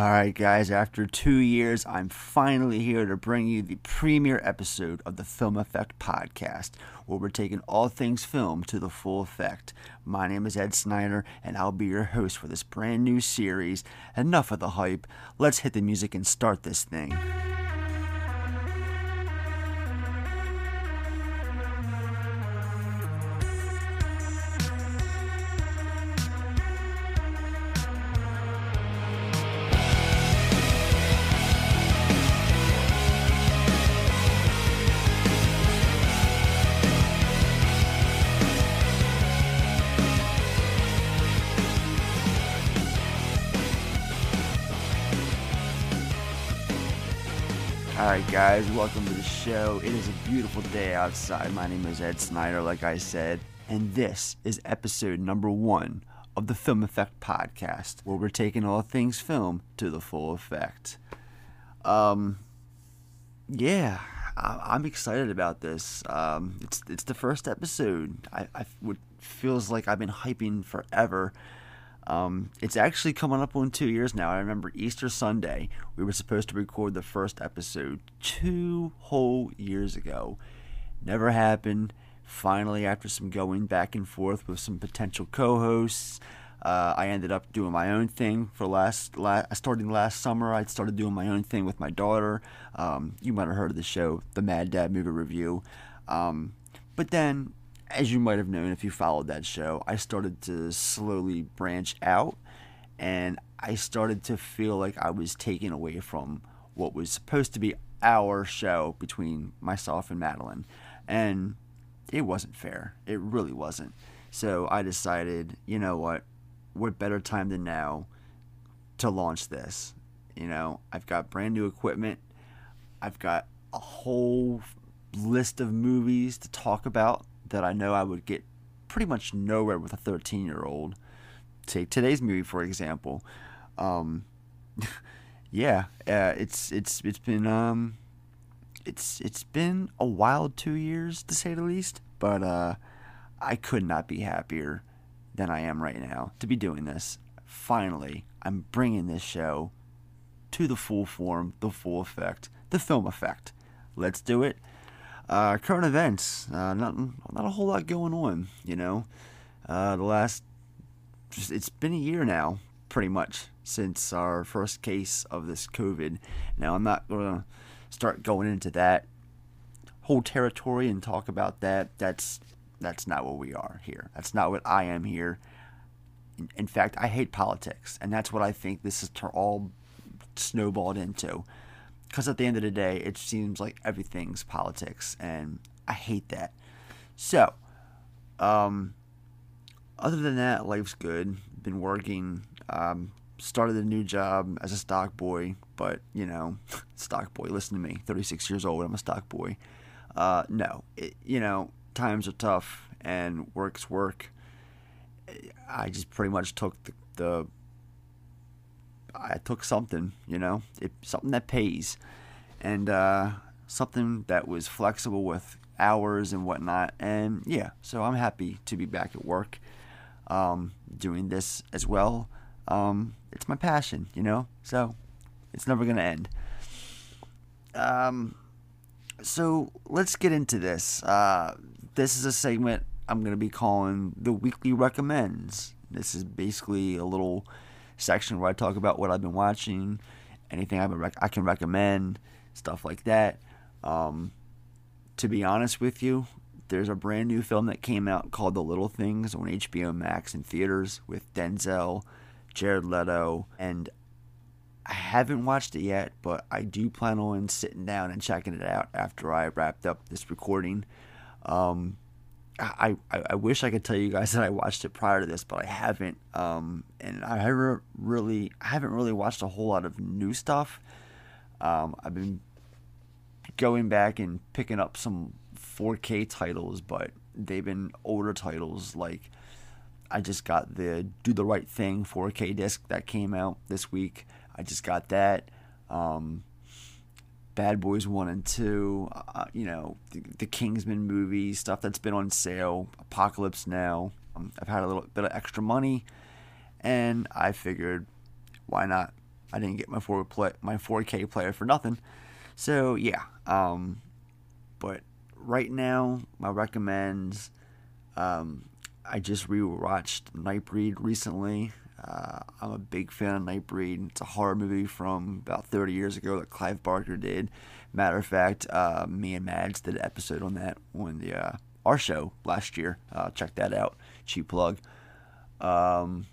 Alright, guys, after two years, I'm finally here to bring you the premiere episode of the Film Effect Podcast, where we're taking all things film to the full effect. My name is Ed Snyder, and I'll be your host for this brand new series. Enough of the hype, let's hit the music and start this thing. Guys, welcome to the show. It is a beautiful day outside. My name is Ed Snyder, like I said, and this is episode number one of the Film Effect Podcast, where we're taking all things film to the full effect. Um, yeah, I, I'm excited about this. Um, it's it's the first episode. I, I would feels like I've been hyping forever. Um, it's actually coming up on two years now. I remember Easter Sunday, we were supposed to record the first episode two whole years ago. Never happened. Finally, after some going back and forth with some potential co-hosts, uh, I ended up doing my own thing for last, last. Starting last summer, I started doing my own thing with my daughter. Um, you might have heard of the show, the Mad Dad Movie Review. Um, but then as you might have known if you followed that show, I started to slowly branch out and I started to feel like I was taken away from what was supposed to be our show between myself and Madeline. And it wasn't fair. It really wasn't. So I decided, you know what? What better time than now to launch this? You know, I've got brand new equipment. I've got a whole list of movies to talk about that I know I would get pretty much nowhere with a 13 year old. Take today's movie for example. Um, yeah, uh, it's it's it's been um, it's it's been a wild two years to say the least, but uh, I could not be happier than I am right now to be doing this. Finally, I'm bringing this show to the full form, the full effect, the film effect. Let's do it. Uh, current events, uh, not not a whole lot going on. You know, uh, the last it's been a year now, pretty much since our first case of this COVID. Now I'm not gonna start going into that whole territory and talk about that. That's that's not what we are here. That's not what I am here. In, in fact, I hate politics, and that's what I think this is all snowballed into because at the end of the day, it seems like everything's politics, and I hate that. So, um, other than that, life's good. Been working. Um, started a new job as a stock boy, but you know, stock boy. Listen to me. 36 years old. I'm a stock boy. Uh, no, it, you know, times are tough, and work's work. I just pretty much took the, the I took something, you know, it, something that pays, and uh, something that was flexible with hours and whatnot. And yeah, so I'm happy to be back at work, um, doing this as well. Um, it's my passion, you know, so it's never gonna end. Um, so let's get into this. Uh, this is a segment I'm gonna be calling the weekly recommends. This is basically a little section where I talk about what I've been watching, anything I've been rec- I can recommend, stuff like that. Um, to be honest with you, there's a brand new film that came out called The Little Things on HBO Max in theaters with Denzel, Jared Leto, and I haven't watched it yet, but I do plan on sitting down and checking it out after I wrapped up this recording. Um, I, I, I wish I could tell you guys that I watched it prior to this, but I haven't. Um, and I haven't really I haven't really watched a whole lot of new stuff. Um, I've been going back and picking up some 4K titles, but they've been older titles. Like I just got the Do the Right Thing 4K disc that came out this week. I just got that. Um, Bad Boys 1 and 2, uh, you know, the, the, Kingsman movie, stuff that's been on sale, Apocalypse Now. Um, I've had a little bit of extra money, and I figured, why not I didn't get my 4 play, my 4K player for nothing. So yeah, um, but right now my recommends. Um, I just rewatched Nightbreed recently. Uh, I'm a big fan of Nightbreed. It's a horror movie from about 30 years ago that Clive Barker did. Matter of fact, uh, me and Mads did an episode on that on the uh, our show last year. Uh, check that out. Cheap plug. Um,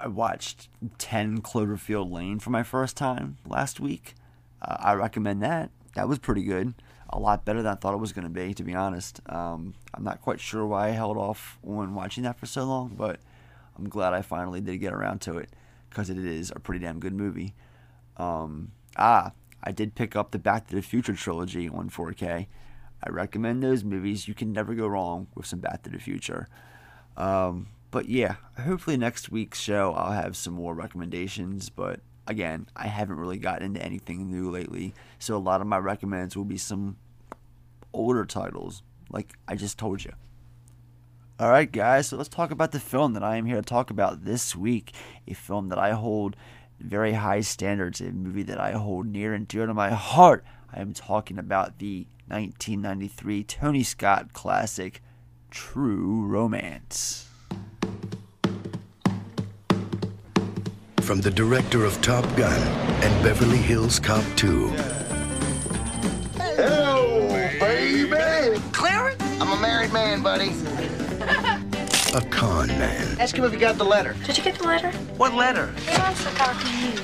I watched 10 Cloverfield Lane for my first time last week. Uh, I recommend that. That was pretty good. A lot better than I thought it was going to be, to be honest. Um, I'm not quite sure why I held off on watching that for so long, but I'm glad I finally did get around to it because it is a pretty damn good movie. Um, ah, I did pick up the Back to the Future trilogy on 4K. I recommend those movies. You can never go wrong with some Back to the Future. Um, but yeah, hopefully next week's show I'll have some more recommendations. But again, I haven't really gotten into anything new lately, so a lot of my recommends will be some older titles, like I just told you. All right, guys, so let's talk about the film that I am here to talk about this week. A film that I hold very high standards, a movie that I hold near and dear to my heart. I am talking about the 1993 Tony Scott classic, True Romance. From the director of Top Gun and Beverly Hills Cop 2. Hello, baby. Clarence? I'm a married man, buddy. A con man. Ask him if he got the letter. Did you get the letter? What letter? He wants to talk to you.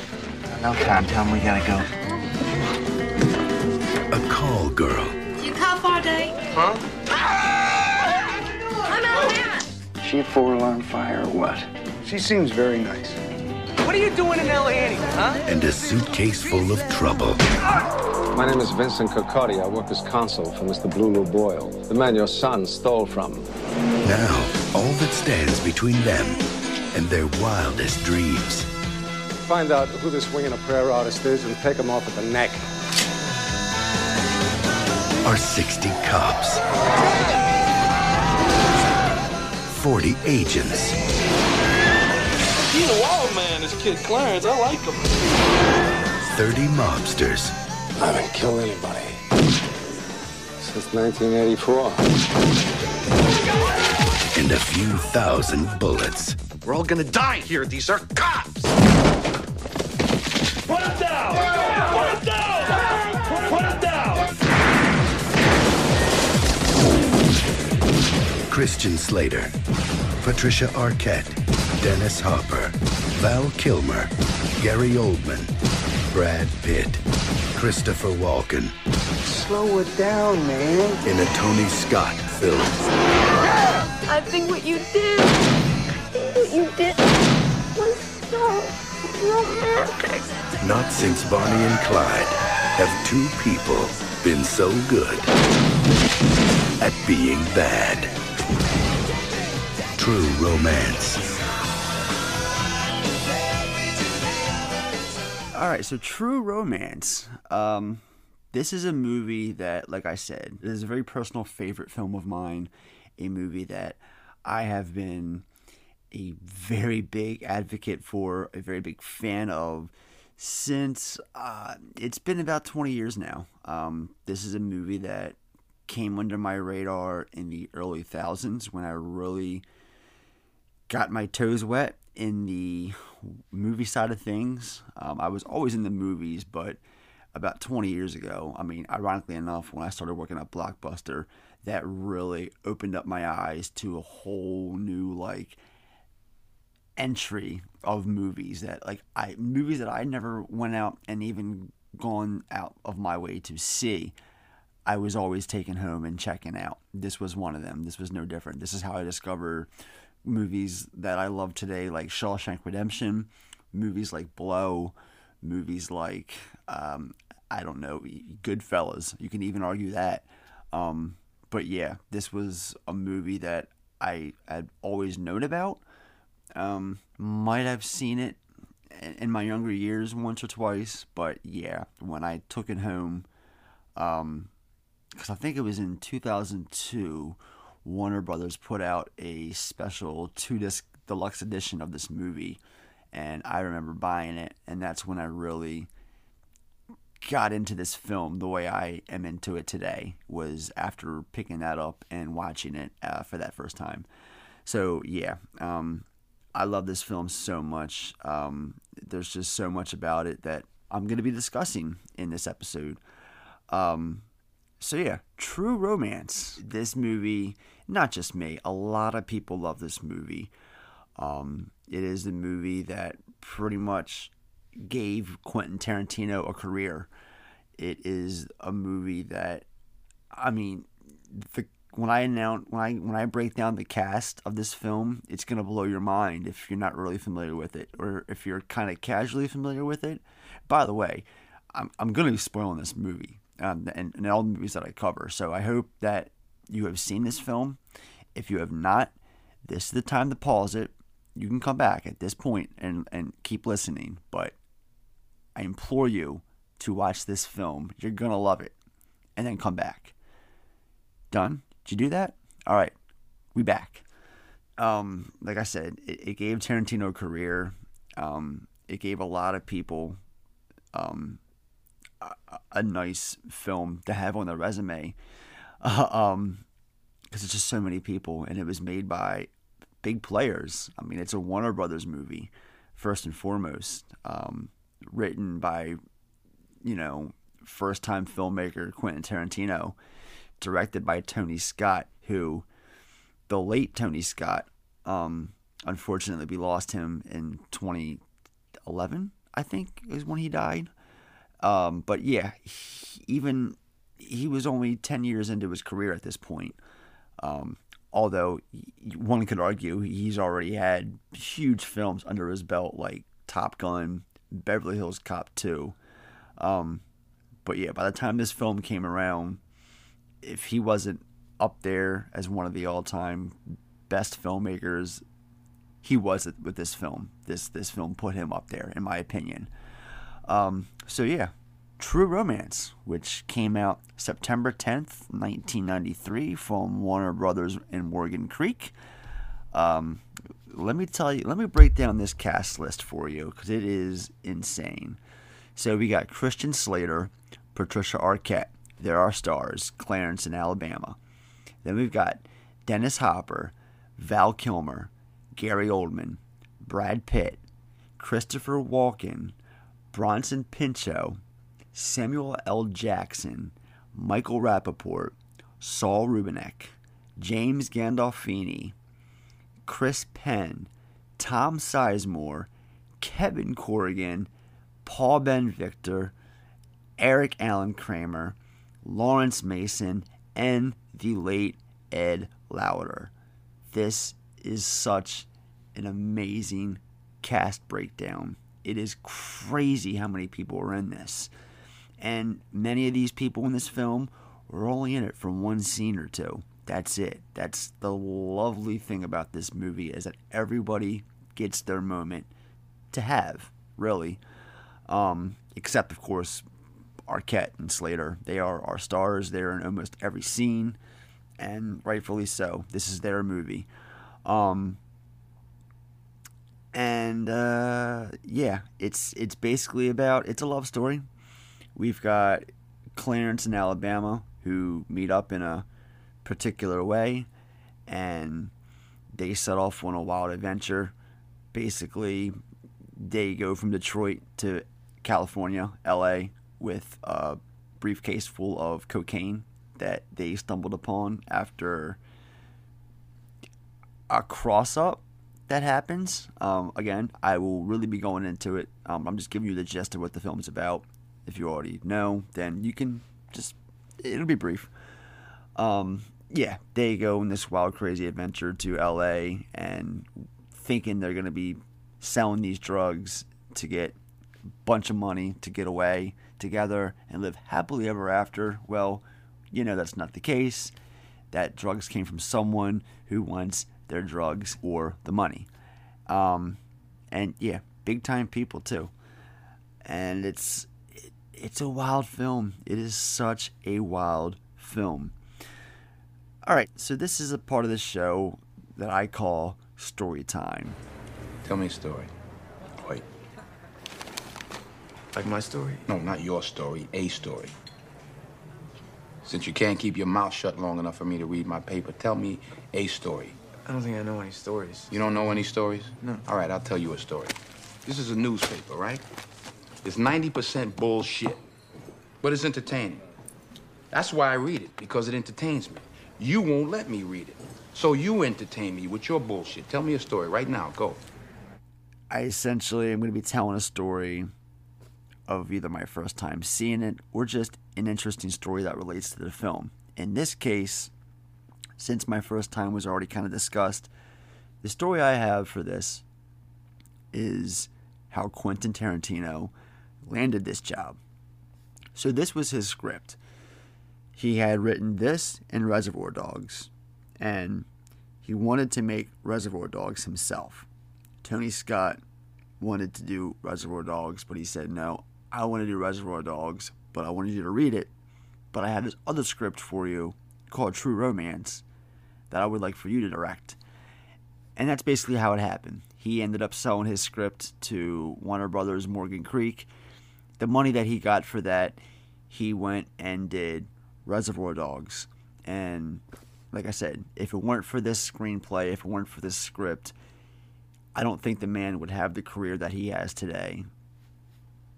No time. Tell him we gotta go. A call girl. You call for a date? Huh? I'm Alabama. She a four-alarm fire or what? She seems very nice. What are you doing in L.A. anyway, huh? And a suitcase full of trouble. My name is Vincent Coccotti. I work as consul for Mr. Blue Lou Boyle, the man your son stole from. Now, all that stands between them and their wildest dreams. Find out who this winging a prayer artist is and take him off at the neck. Are 60 cops. 40 agents. He's a wild man, this kid Clarence. I like him. 30 mobsters. I haven't killed anybody since 1984. And a few thousand bullets. We're all gonna die here. These are cops. Put him down! Put him down! Put him down! Christian Slater, Patricia Arquette, Dennis Hopper, Val Kilmer, Gary Oldman, Brad Pitt, Christopher Walken Slow it down, man. in a Tony Scott film. I think what you did, what you did was so romantic. Not since Bonnie and Clyde have two people been so good at being bad. True romance. All right, so True Romance. Um, this is a movie that, like I said, is a very personal favorite film of mine. A movie that I have been a very big advocate for, a very big fan of since uh, it's been about 20 years now. Um, this is a movie that came under my radar in the early thousands when I really got my toes wet in the movie side of things. Um, I was always in the movies, but about 20 years ago, I mean, ironically enough, when I started working at Blockbuster, that really opened up my eyes to a whole new, like, entry of movies that, like, I, movies that I never went out and even gone out of my way to see. I was always taking home and checking out. This was one of them. This was no different. This is how I discovered movies that I love today, like Shawshank Redemption, movies like Blow, movies like um, I don't know, Goodfellas. You can even argue that. Um, but yeah, this was a movie that I had always known about. Um, might have seen it in my younger years once or twice, but yeah, when I took it home, um, because I think it was in 2002, Warner Brothers put out a special two disc deluxe edition of this movie. and I remember buying it, and that's when I really got into this film the way I am into it today was after picking that up and watching it uh, for that first time. So yeah, um, I love this film so much. Um, there's just so much about it that I'm going to be discussing in this episode. Um, so yeah, True Romance. This movie, not just me, a lot of people love this movie. Um, it is the movie that pretty much gave Quentin Tarantino a career. It is a movie that, I mean, the when I announce when I when I break down the cast of this film, it's gonna blow your mind if you're not really familiar with it, or if you're kind of casually familiar with it. By the way, I'm I'm gonna be spoiling this movie um, and, and all the movies that I cover, so I hope that you have seen this film. If you have not, this is the time to pause it. You can come back at this point and and keep listening, but I implore you to watch this film. You're gonna love it, and then come back. Done. Did you do that? All right, we back. Um, like I said, it, it gave Tarantino a career. Um, it gave a lot of people um, a, a, nice film to have on their resume. Uh, um, because it's just so many people, and it was made by big players. I mean, it's a Warner Brothers movie, first and foremost. Um, written by, you know, first time filmmaker Quentin Tarantino directed by Tony Scott, who the late Tony Scott, um, unfortunately, we lost him in 2011, I think, is when he died. Um, but yeah, he, even he was only 10 years into his career at this point. Um, although one could argue he's already had huge films under his belt like Top Gun, Beverly Hills Cop 2. Um, but yeah, by the time this film came around, if he wasn't up there as one of the all-time best filmmakers, he was with this film. This this film put him up there, in my opinion. Um, so yeah, True Romance, which came out September 10th, 1993, from Warner Brothers in Morgan Creek. Um, let me tell you, let me break down this cast list for you because it is insane. So we got Christian Slater, Patricia Arquette, there are stars, Clarence in Alabama. Then we've got Dennis Hopper, Val Kilmer, Gary Oldman, Brad Pitt, Christopher Walken, Bronson Pinchot, Samuel L. Jackson, Michael Rapaport, Saul Rubinek, James Gandolfini, Chris Penn, Tom Sizemore, Kevin Corrigan, Paul Ben Victor, Eric Allen Kramer, Laurence Mason, and the late Ed Lauter. This is such an amazing cast breakdown. It is crazy how many people are in this. And many of these people in this film were only in it for one scene or two. That's it. That's the lovely thing about this movie is that everybody gets their moment to have, really. Um, except of course Arquette and Slater. They are our stars. They're in almost every scene, and rightfully so. This is their movie. Um, and uh, yeah, it's it's basically about it's a love story. We've got Clarence and Alabama who meet up in a particular way, and they set off on a wild adventure. Basically, they go from Detroit to California, LA, with a briefcase full of cocaine that they stumbled upon after a cross up that happens. Um, again, I will really be going into it. Um, I'm just giving you the gist of what the film is about. If you already know, then you can just, it'll be brief. Um, yeah, they go on this wild, crazy adventure to LA and thinking they're going to be selling these drugs to get a bunch of money to get away together and live happily ever after. Well, you know that's not the case. That drugs came from someone who wants their drugs or the money. Um, and yeah, big time people too. And it's it, it's a wild film. It is such a wild film. All right, so this is a part of the show that I call story time. Tell me a story. Wait. Like my story? No, not your story, a story. Since you can't keep your mouth shut long enough for me to read my paper, tell me a story. I don't think I know any stories. You don't know any stories? No. All right, I'll tell you a story. This is a newspaper, right? It's 90% bullshit, but it's entertaining. That's why I read it, because it entertains me. You won't let me read it. So you entertain me with your bullshit. Tell me a story right now. Go. I essentially am going to be telling a story of either my first time seeing it or just an interesting story that relates to the film. In this case, since my first time was already kind of discussed, the story I have for this is how Quentin Tarantino landed this job. So, this was his script. He had written this and Reservoir Dogs, and he wanted to make Reservoir Dogs himself. Tony Scott wanted to do Reservoir Dogs, but he said, No, I want to do Reservoir Dogs, but I wanted you to read it. But I had this other script for you called True Romance that I would like for you to direct. And that's basically how it happened. He ended up selling his script to Warner Brothers Morgan Creek. The money that he got for that, he went and did Reservoir Dogs. And like I said, if it weren't for this screenplay, if it weren't for this script, I don't think the man would have the career that he has today.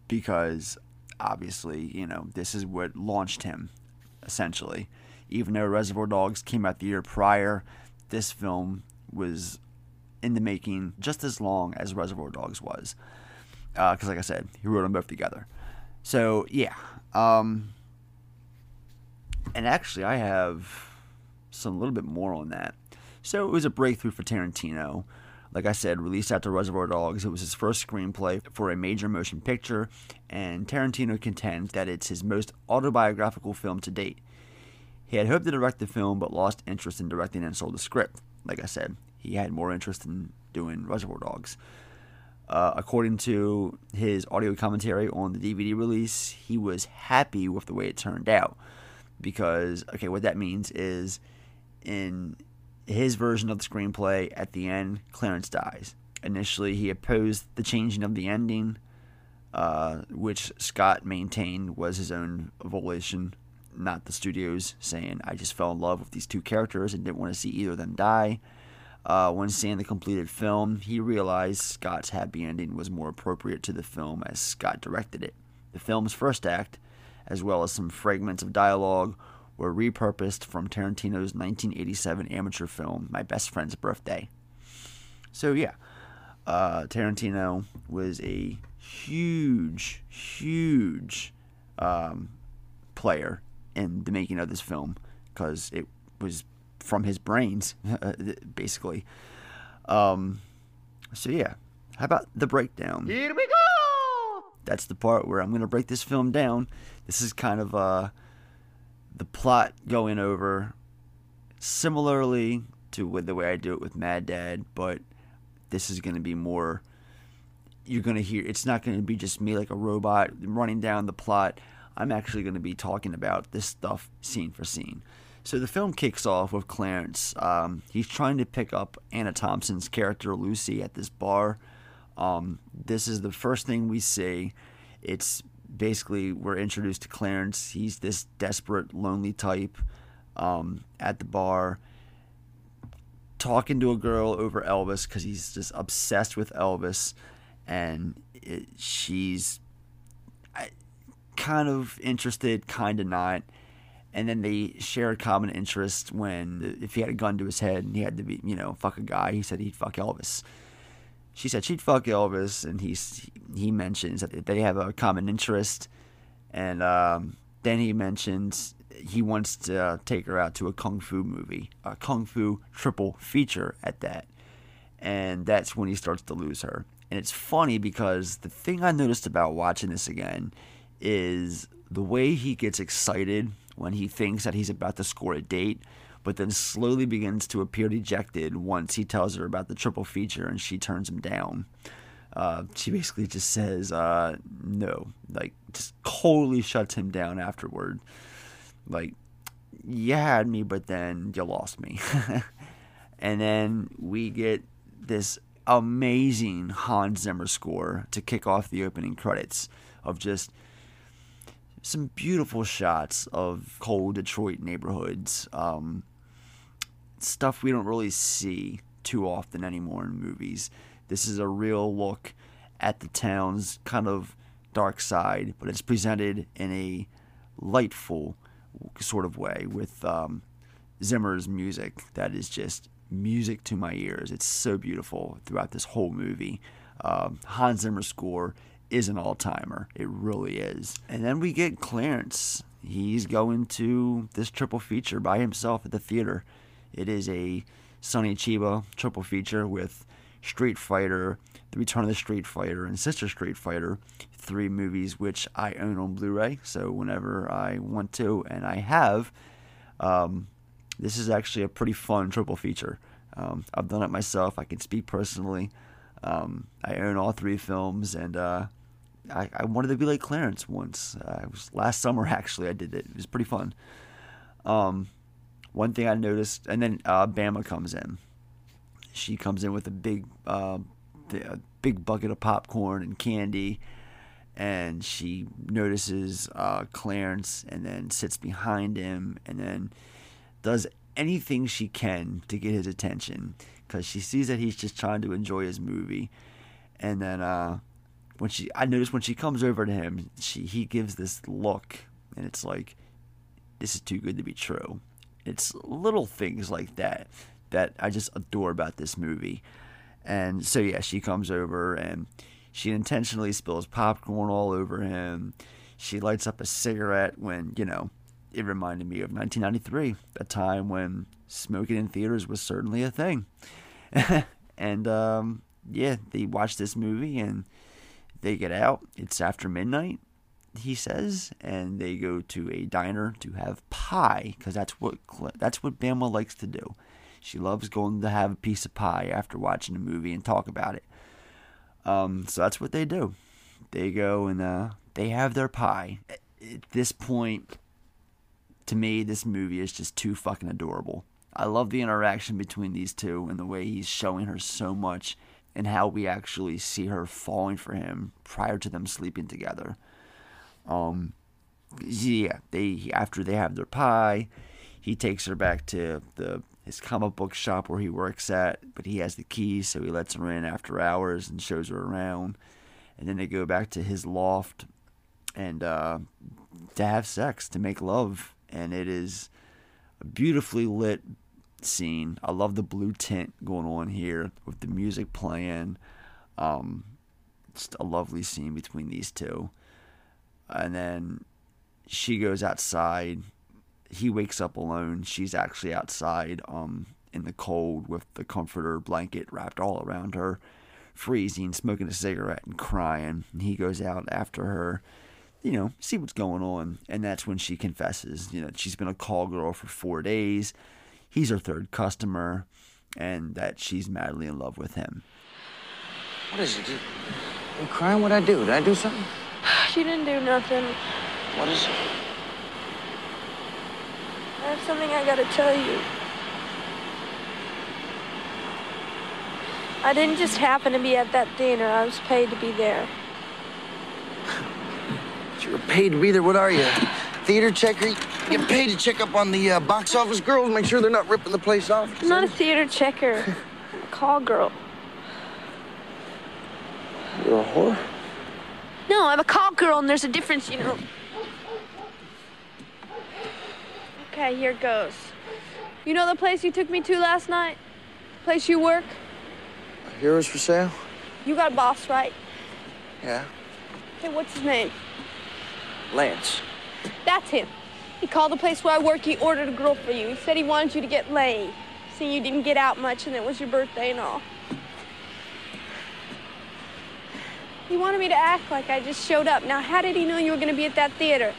Because obviously, you know, this is what launched him, essentially. Even though Reservoir Dogs came out the year prior, this film was in the making just as long as Reservoir Dogs was. Because, uh, like I said, he wrote them both together. So, yeah. Um, and actually, I have some little bit more on that. So, it was a breakthrough for Tarantino. Like I said, released after Reservoir Dogs, it was his first screenplay for a major motion picture, and Tarantino contends that it's his most autobiographical film to date. He had hoped to direct the film, but lost interest in directing and sold the script. Like I said, he had more interest in doing Reservoir Dogs. Uh, according to his audio commentary on the DVD release, he was happy with the way it turned out. Because, okay, what that means is in his version of the screenplay, at the end, Clarence dies. Initially, he opposed the changing of the ending, uh, which Scott maintained was his own volition, not the studio's, saying, I just fell in love with these two characters and didn't want to see either of them die. Uh, when seeing the completed film, he realized Scott's happy ending was more appropriate to the film as Scott directed it. The film's first act, as well as some fragments of dialogue, were repurposed from Tarantino's 1987 amateur film, My Best Friend's Birthday. So, yeah, uh, Tarantino was a huge, huge um, player in the making of this film because it was from his brains, basically. Um, so, yeah, how about the breakdown? Here we go! That's the part where I'm going to break this film down. This is kind of uh, the plot going over similarly to with the way I do it with Mad Dad, but this is going to be more. You're going to hear. It's not going to be just me like a robot running down the plot. I'm actually going to be talking about this stuff scene for scene. So the film kicks off with Clarence. Um, he's trying to pick up Anna Thomson's character Lucy at this bar. Um, this is the first thing we see. It's basically we're introduced to Clarence. He's this desperate, lonely type um, at the bar, talking to a girl over Elvis because he's just obsessed with Elvis, and it, she's kind of interested, kind of not. And then they share a common interest when if he had a gun to his head and he had to be, you know, fuck a guy, he said he'd fuck Elvis she said she'd fuck Elvis, and he's he mentions that they have a common interest, and um, then he mentions he wants to take her out to a kung fu movie, a kung fu triple feature at that, and that's when he starts to lose her. And it's funny because the thing I noticed about watching this again is the way he gets excited when he thinks that he's about to score a date but then slowly begins to appear dejected once he tells her about the triple feature and she turns him down. Uh, she basically just says uh, no, like just totally shuts him down afterward. Like, you had me, but then you lost me. and then we get this amazing Hans Zimmer score to kick off the opening credits of just some beautiful shots of cold Detroit neighborhoods. Um, stuff we don't really see too often anymore in movies. This is a real look at the town's kind of dark side, but it's presented in a lightful sort of way with um, Zimmer's music that is just music to my ears. It's so beautiful throughout this whole movie. Um, Hans Zimmer's score is an all timer. It really is. And then we get Clarence. He's going to this triple feature by himself at the theater. It is a Sonny Chiba triple feature with Street Fighter, The Return of the Street Fighter, and Sister Street Fighter, three movies which I own on Blu ray. So whenever I want to, and I have, um, this is actually a pretty fun triple feature. Um, I've done it myself. I can speak personally. Um, I own all three films, and uh, I, I, wanted to be like Clarence once. Uh, it was last summer actually. I did it. It was pretty fun. Um, one thing I noticed, and then uh, Bama comes in. She comes in with a big, uh, a big bucket of popcorn and candy, and she notices uh, Clarence, and then sits behind him, and then does anything she can to get his attention because she sees that he's just trying to enjoy his movie, and then uh, when she, I notice when she comes over to him, she he gives this look, and it's like, this is too good to be true it's little things like that that I just adore about this movie. And so, yeah, she comes over and she intentionally spills popcorn all over him. She lights up a cigarette when, you know, it reminded me of 1993, a time when smoking in theaters was certainly a thing. and, um, yeah, they watch this movie and they get out. It's after midnight he says, and they go to a diner to have pie because that's what that's what Bama likes to do. She loves going to have a piece of pie after watching a movie and talk about it. Um, so that's what they do. They go and uh, they have their pie. At this point, to me, this movie is just too fucking adorable. I love the interaction between these two and the way he's showing her so much and how we actually see her falling for him prior to them sleeping together. Um, yeah, they after they have their pie, he takes her back to the his comic book shop where he works at, but he has the keys, so he lets her in after hours and shows her around. And then they go back to his loft and uh, to have sex, to make love, and it is a beautifully lit scene. I love the blue tint going on here with the music playing. Um, just a lovely scene between these two and then she goes outside. He wakes up alone. She's actually outside, um, in the cold with the comforter blanket wrapped all around her, freezing, smoking a cigarette and crying. And he goes out after her, you know, see what's going on. And that's when she confesses, you know, she's been a call girl for four days. He's her third customer, and that she's madly in love with him. What is it? You crying? What'd I do? Did I do something? She didn't do nothing. What is it? I have something I gotta tell you. I didn't just happen to be at that dinner. I was paid to be there. you were paid to be there. What are you? Theater checker? You get paid to check up on the uh, box office girls, make sure they're not ripping the place off. I'm not a theater checker. I'm a call girl. You're a whore? No, I'm a call girl, and there's a difference, you know. Okay, here goes. You know the place you took me to last night? The place you work? Heroes for sale? You got a boss, right? Yeah. Hey, what's his name? Lance. That's him. He called the place where I work. He ordered a girl for you. He said he wanted you to get laid. See, you didn't get out much, and it was your birthday and all. He wanted me to act like I just showed up. Now, how did he know you were going to be at that theater?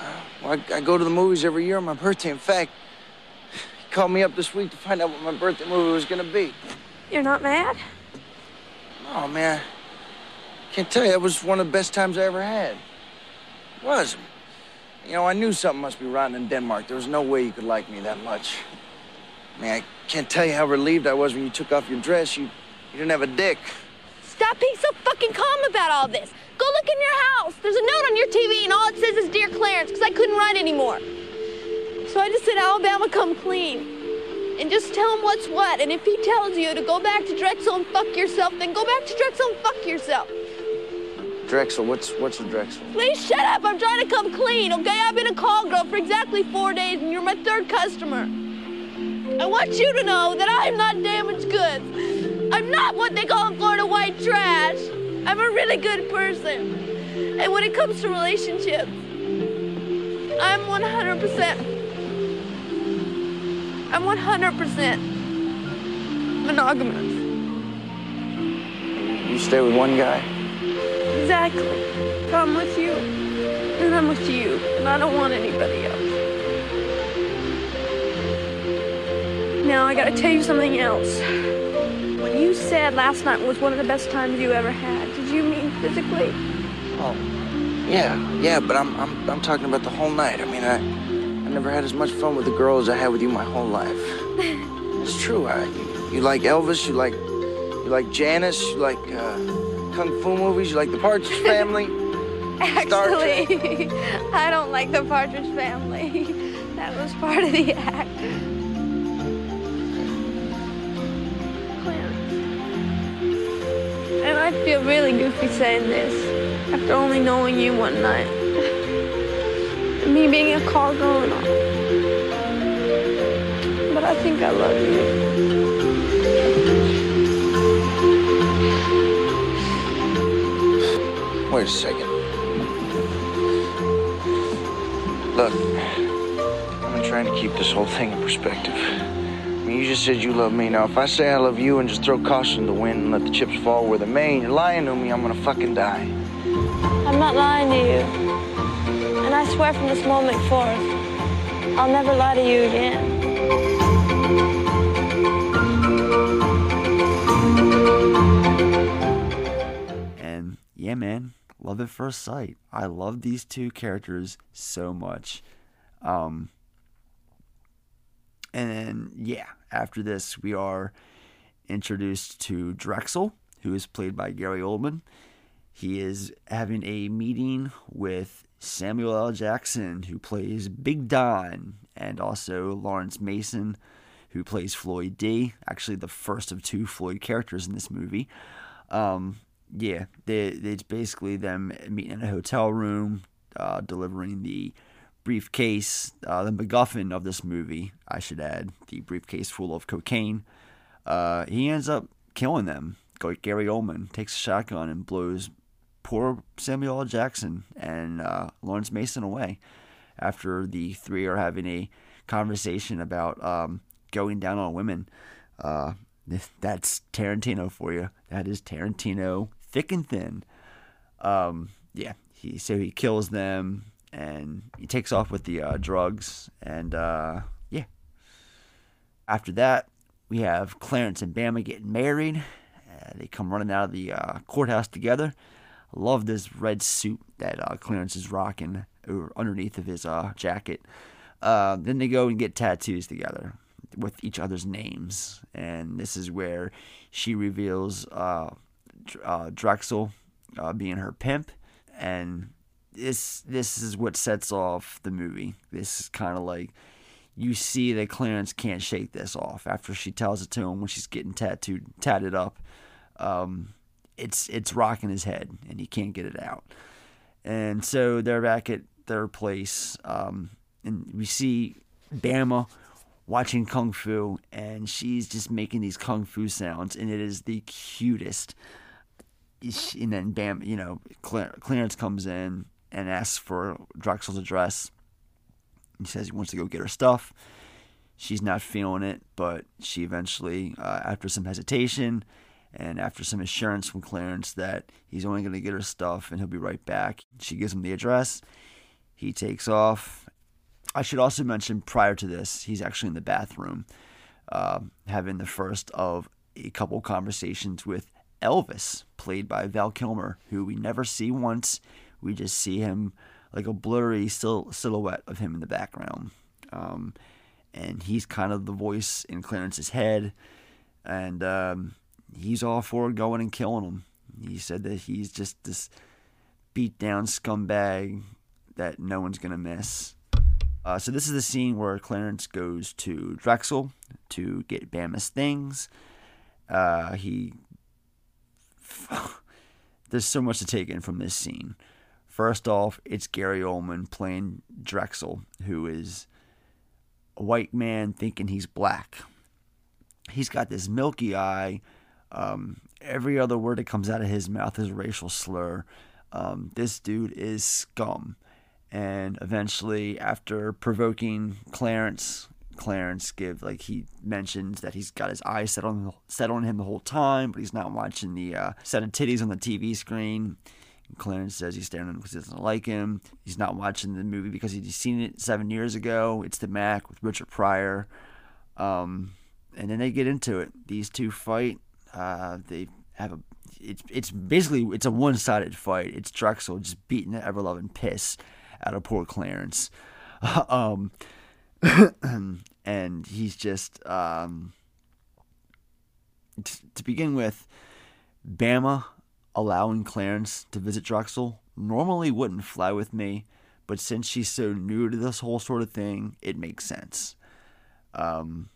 Uh, well, I, I, go to the movies every year on my birthday. In fact, he called me up this week to find out what my birthday movie was going to be. You're not mad? Oh, man. Can't tell you, that was one of the best times I ever had. It was. You know, I knew something must be rotten in Denmark. There was no way you could like me that much. I mean, I can't tell you how relieved I was when you took off your dress. You You didn't have a dick. Stop being so fucking calm about all this. Go look in your house. There's a note on your TV, and all it says is Dear Clarence, because I couldn't write anymore. So I just said, Alabama, come clean. And just tell him what's what. And if he tells you to go back to Drexel and fuck yourself, then go back to Drexel and fuck yourself. Drexel, what's what's a Drexel? Please shut up. I'm trying to come clean, okay? I've been a call girl for exactly four days, and you're my third customer. I want you to know that I'm not damaged goods. I'm not what they call in Florida white trash. I'm a really good person. And when it comes to relationships, I'm 100%. I'm 100% monogamous. You stay with one guy? Exactly. I'm with you, then I'm with you, and I don't want anybody else. Now, I gotta tell you something else. Said last night was one of the best times you ever had, did you mean physically? Oh, yeah, yeah, but I'm I'm I'm talking about the whole night. I mean, I I never had as much fun with a girl as I had with you my whole life. it's true. I, you, you like Elvis, you like you like Janice, you like uh, kung fu movies, you like The Partridge Family. Actually, I don't like the Partridge Family. That was part of the act. I feel really goofy saying this after only knowing you one night. And me being a call. But I think I love you. Wait a second. Look, I've been trying to keep this whole thing in perspective. I mean, you just said you love me. Now, if I say I love you and just throw caution to the wind and let the chips fall where they may, and you're lying to me, I'm gonna fucking die. I'm not lying to you. And I swear from this moment forth, I'll never lie to you again. And yeah, man, love at first sight. I love these two characters so much. Um, and then, yeah, after this, we are introduced to Drexel, who is played by Gary Oldman. He is having a meeting with Samuel L. Jackson, who plays Big Don, and also Laurence Mason, who plays Floyd D. Actually, the first of two Floyd characters in this movie. Um, yeah, they, it's basically them meeting in a hotel room, uh, delivering the briefcase, uh, the MacGuffin of this movie, I should add, the briefcase full of cocaine. Uh, he ends up killing them. Gary Oldman takes a shotgun and blows poor Samuel L. Jackson and uh, Laurence Mason away after the three are having a conversation about um, going down on women. Uh, that's Tarantino for you. That is Tarantino, thick and thin. Um, yeah, he so he kills them and he takes off with the uh, drugs and uh, yeah. After that, we have Clarence and Bama getting married. Uh, they come running out of the uh, courthouse together. Love this red suit that uh, Clarence is rocking underneath of his uh, jacket. Then they go and get tattoos together with each other's names, and this is where she reveals Drexel being her pimp, and this this is what sets off the movie. This is kind of like you see that Clarence can't shake this off after she tells it to him when she's getting tattooed tatted up. Um, it's it's rocking his head and he can't get it out. And so they're back at their place, um, and we see Bama watching kung fu, and she's just making these kung fu sounds, and it is the cutest. And then Bam, you know, Clarence comes in and asks for Drexel's address. He says he wants to go get her stuff. She's not feeling it, but she eventually, uh, after some hesitation and after some assurance from Clarence that he's only going to get her stuff and he'll be right back, she gives him the address. He takes off. I should also mention prior to this, he's actually in the bathroom uh, having the first of a couple conversations with Elvis, played by Val Kilmer, who we never see once. We just see him like a blurry sil- silhouette of him in the background. Um, and he's kind of the voice in Clarence's head. And um, he's all for going and killing him. He said that he's just this beat down scumbag that no one's gonna miss. Uh, so this is the scene where Clarence goes to Drexel to get Bama's things. Uh, he there's so much to take in from this scene. First off, it's Gary Oldman playing Drexel, who is a white man thinking he's black. He's got this milky eye. Um, every other word that comes out of his mouth is a racial slur. Um, this dude is scum. And eventually, after provoking Clarence, Clarence give like he mentions that he's got his eyes set on set on him the whole time, but he's not watching the uh, set of titties on the TV screen. Clarence says he's staring at him because he doesn't like him. He's not watching the movie because he's seen it seven years ago. It's the Mack with Richard Pryor. Um, and then they get into it. These two fight. Uh, they have a. It's it's basically it's a one sided fight. It's Drexel just beating the ever loving piss out of poor Clarence. um, and he's just um, t- to begin with, Bama allowing Clarence to visit Drexel normally wouldn't fly with me, but since she's so new to this whole sort of thing, it makes sense. Um,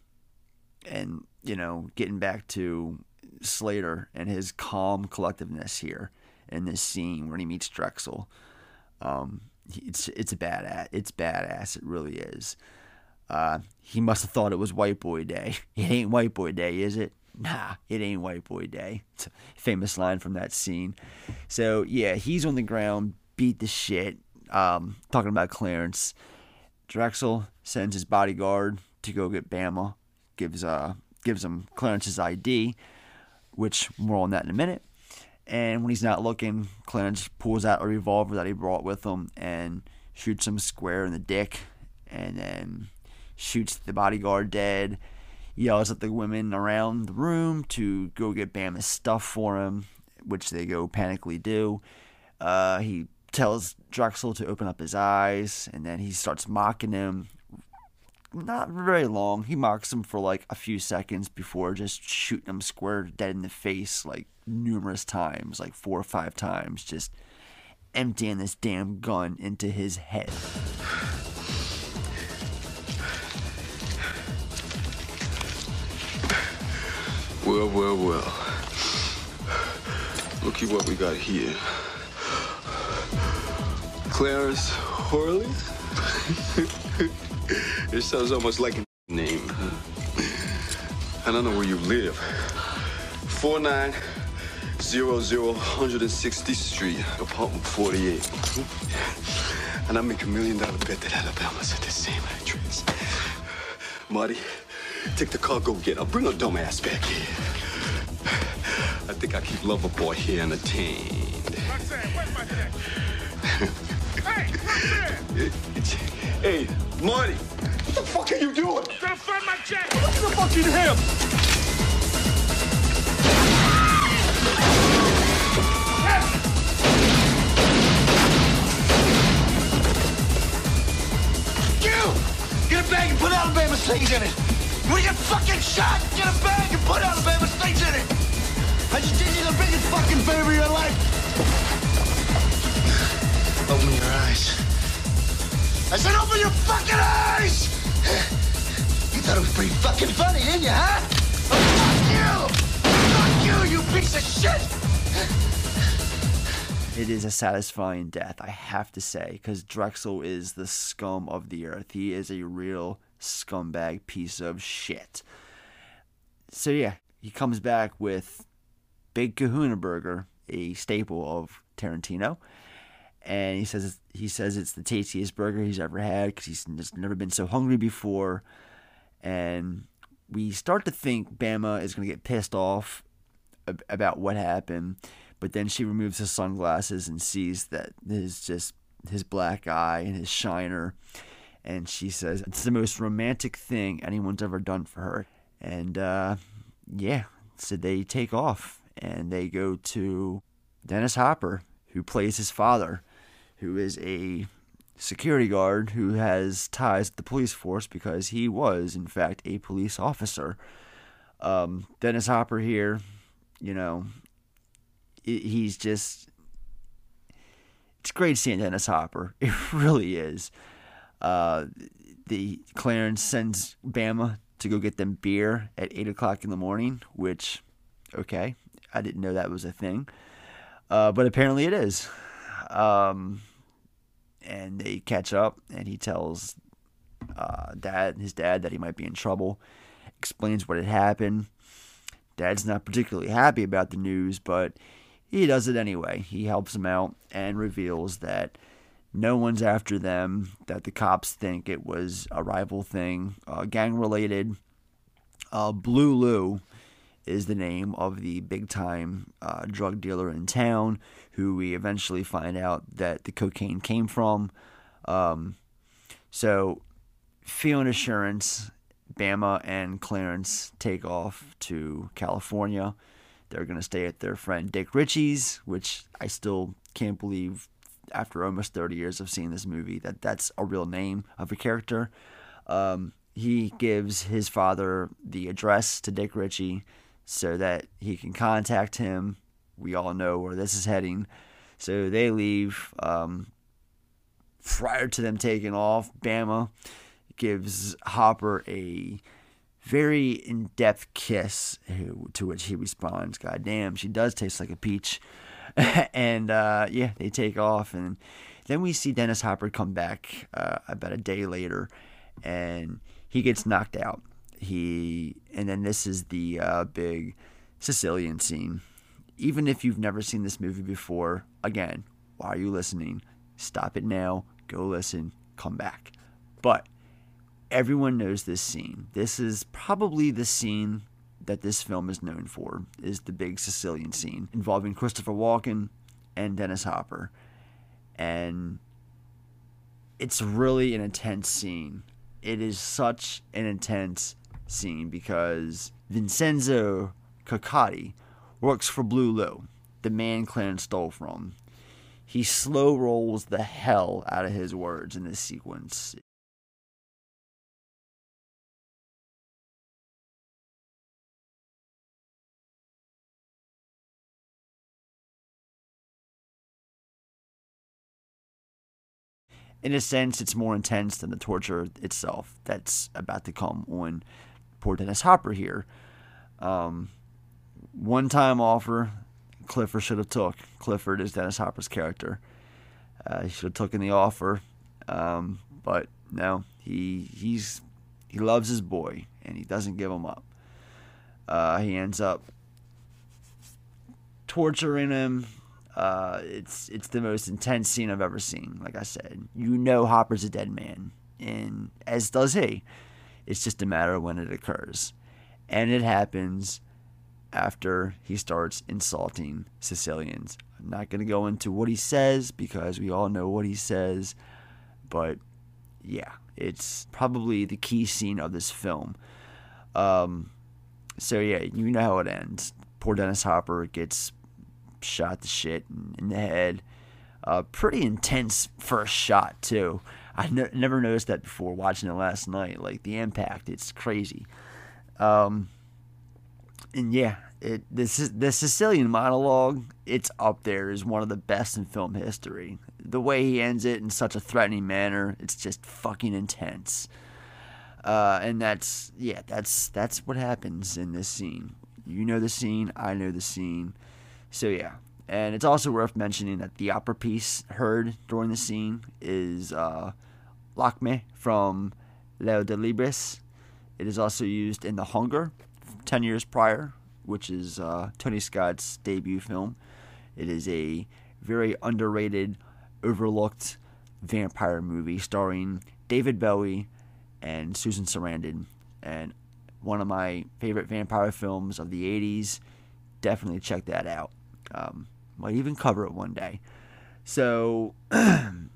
and you know, getting back to Slater and his calm collectiveness here in this scene when he meets Drexel, um, it's it's a badass. It's badass. It really is. Uh, he must have thought it was White Boy Day. It ain't White Boy Day, is it? Nah, it ain't White Boy Day. It's a famous line from that scene. So yeah, he's on the ground, beat the shit. Um, talking about Clarence, Drexel sends his bodyguard to go get Bama. Gives uh gives him Clarence's ID, which more on that in a minute. And when he's not looking, Clarence pulls out a revolver that he brought with him and shoots him square in the dick, and then shoots the bodyguard dead, yells at the women around the room to go get Bama's stuff for him, which they go panically do. Uh, he tells Drexel to open up his eyes, and then he starts mocking him. Not very long. He mocks him for like a few seconds before just shooting him square dead in the face, like numerous times, like four or five times, just emptying this damn gun into his head. Well, well, well. Looky what we got here. Clarence Worley? it sounds almost like a name. I don't know where you live. 4900 160th Street, apartment 48. And I make a million dollar bet that Alabama's at the same address. Marty, Take the car, go get her. Bring her dumb ass back here. I think I keep Loverboy here entertained. hey, Marty, what the fuck are you doing? Gonna find my jacket. What the fuck in him? You! Get a bag and put Alabama's things in it. You get fucking shot, get a bag and put Alabama States in it. I just did you the biggest fucking favor of your life. Open your eyes. I said open your fucking eyes! You thought it was pretty fucking funny, didn't you, huh? Oh, fuck you! Fuck you, you piece of shit! It is a satisfying death, I have to say, because Drexel is the scum of the earth. He is a real scumbag piece of shit. So yeah, he comes back with Big Kahuna Burger, a staple of Tarantino, and he says he says it's the tastiest burger he's ever had because he's just never been so hungry before, and we start to think Bama is going to get pissed off about what happened, but then she removes his sunglasses and sees that his just his black eye and his shiner and she says it's the most romantic thing anyone's ever done for her. And uh, yeah, so they take off and they go to Dennis Hopper, who plays his father, who is a security guard who has ties to the police force because he was, in fact, a police officer. Um, Dennis Hopper here you know, he's just. It's great seeing Dennis Hopper. It really is. Uh, the Clarence sends Bama to go get them beer at eight o'clock in the morning, which, okay, I didn't know that was a thing, uh, but apparently it is. Um, and they catch up, and he tells uh, dad, his dad, that he might be in trouble. Explains what had happened. Dad's not particularly happy about the news, but he does it anyway. He helps him out and reveals that no one's after them, that the cops think it was a rival thing, uh, gang related. Uh, Blue Lou is the name of the big time uh, drug dealer in town, who we eventually find out that the cocaine came from. Um, so, feeling assurance, Bama and Clarence take off to California. They're going to stay at their friend Dick Ritchie's, which I still can't believe after almost 30 years of seeing this movie that that's a real name of a character. Um, he gives his father the address to Dick Ritchie so that he can contact him. We all know where this is heading. So they leave. Um, prior to them taking off, Bama gives Hopper a very in depth kiss, to which he responds, God damn, she does taste like a peach. and uh, yeah, they take off. And then we see Dennis Hopper come back uh, about a day later and he gets knocked out. He and then this is the uh, big Sicilian scene. Even if you've never seen this movie before, again, why are you listening? Stop it now. Go listen. Come back. But everyone knows this scene. This is probably the scene that this film is known for is the big Sicilian scene involving Christopher Walken and Dennis Hopper. And it's really an intense scene. It is such an intense scene because Vincenzo Coccotti works for Blue Lou, the man Clarence stole from. He slow rolls the hell out of his words in this sequence. In a sense, it's more intense than the torture itself that's about to come on poor Dennis Hopper here. Um, one time offer, Clifford should have took. Clifford is Dennis Hopper's character. Uh, he should have taken the offer, um, but no, he he's he loves his boy and he doesn't give him up. Uh, he ends up torturing him, uh, it's it's the most intense scene I've ever seen. Like I said, you know Hopper's a dead man, and as does he. It's just a matter of when it occurs, and it happens after he starts insulting Sicilians. I'm not going to go into what he says because we all know what he says, but yeah, it's probably the key scene of this film. Um, so yeah, you know how it ends. Poor Dennis Hopper gets shot the shit in the head. Uh, pretty intense first shot too. I ne- never noticed that before watching it last night. Like the impact, it's crazy. Um, and yeah, it this is the Sicilian monologue. It's up there as one of the best in film history. The way he ends it in such a threatening manner, it's just fucking intense. Uh, and that's yeah, that's that's what happens in this scene. You know the scene, I know the scene. So yeah, and it's also worth mentioning that the opera piece heard during the scene is uh, Lakme from Leo Delibes. It is also used in The Hunger, 10 years prior, which is uh, Tony Scott's debut film. It is a very underrated, overlooked vampire movie starring David Bowie and Susan Sarandon. And one of my favorite vampire films of the 80s. Definitely check that out. Um, might even cover it one day. So, and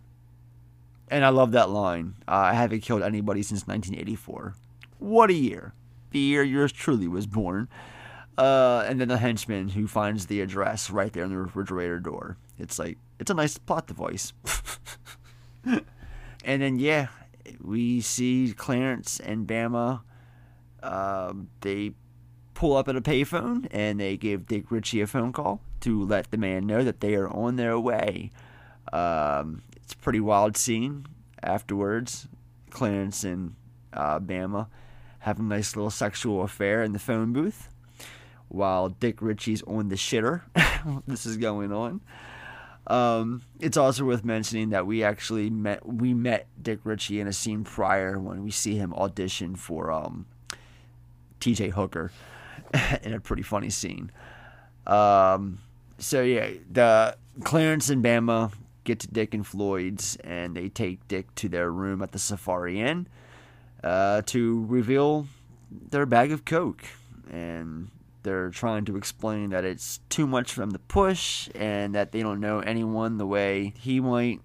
I love that line. Uh, I haven't killed anybody since 1984. What a year! The year yours truly was born. Uh, and then the henchman who finds the address right there in the refrigerator door. It's like it's a nice plot device. and then yeah, we see Clarence and Bama. Uh, they pull up at a payphone and they give Dick Ritchie a phone call to let the man know that they are on their way. Um, it's a pretty wild scene. Afterwards, Clarence and uh, Bama have a nice little sexual affair in the phone booth while Dick Ritchie's on the shitter. this is going on. Um, it's also worth mentioning that we actually met we met Dick Ritchie in a scene prior when we see him audition for um, T.J. Hooker in a pretty funny scene. Um, so yeah, the Clarence and Bama get to Dick and Floyd's and they take Dick to their room at the Safari Inn uh, to reveal their bag of coke and they're trying to explain that it's too much for them to push and that they don't know anyone the way he might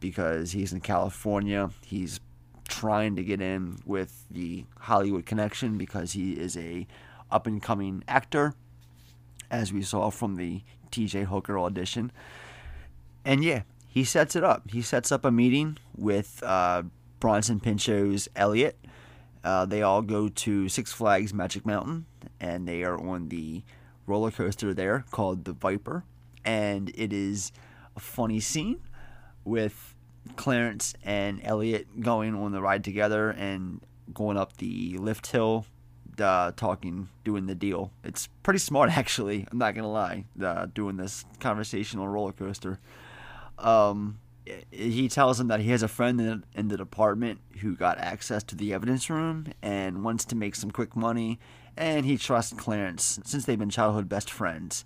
because he's in California. He's trying to get in with the Hollywood connection because he is a up and coming actor as we saw from the TJ Hooker audition. And yeah, he sets it up. He sets up a meeting with uh, Bronson Pinchot's Elliot. Uh, they all go to Six Flags Magic Mountain and they are on the roller coaster there called the Viper. And it is a funny scene with Clarence and Elliot going on the ride together and going up the lift hill, uh, talking, doing the deal. It's pretty smart, actually. I'm not gonna lie, uh, doing this conversational roller coaster. Um, he tells him that he has a friend in, in the department who got access to the evidence room and wants to make some quick money and he trusts Clarence since they've been childhood best friends.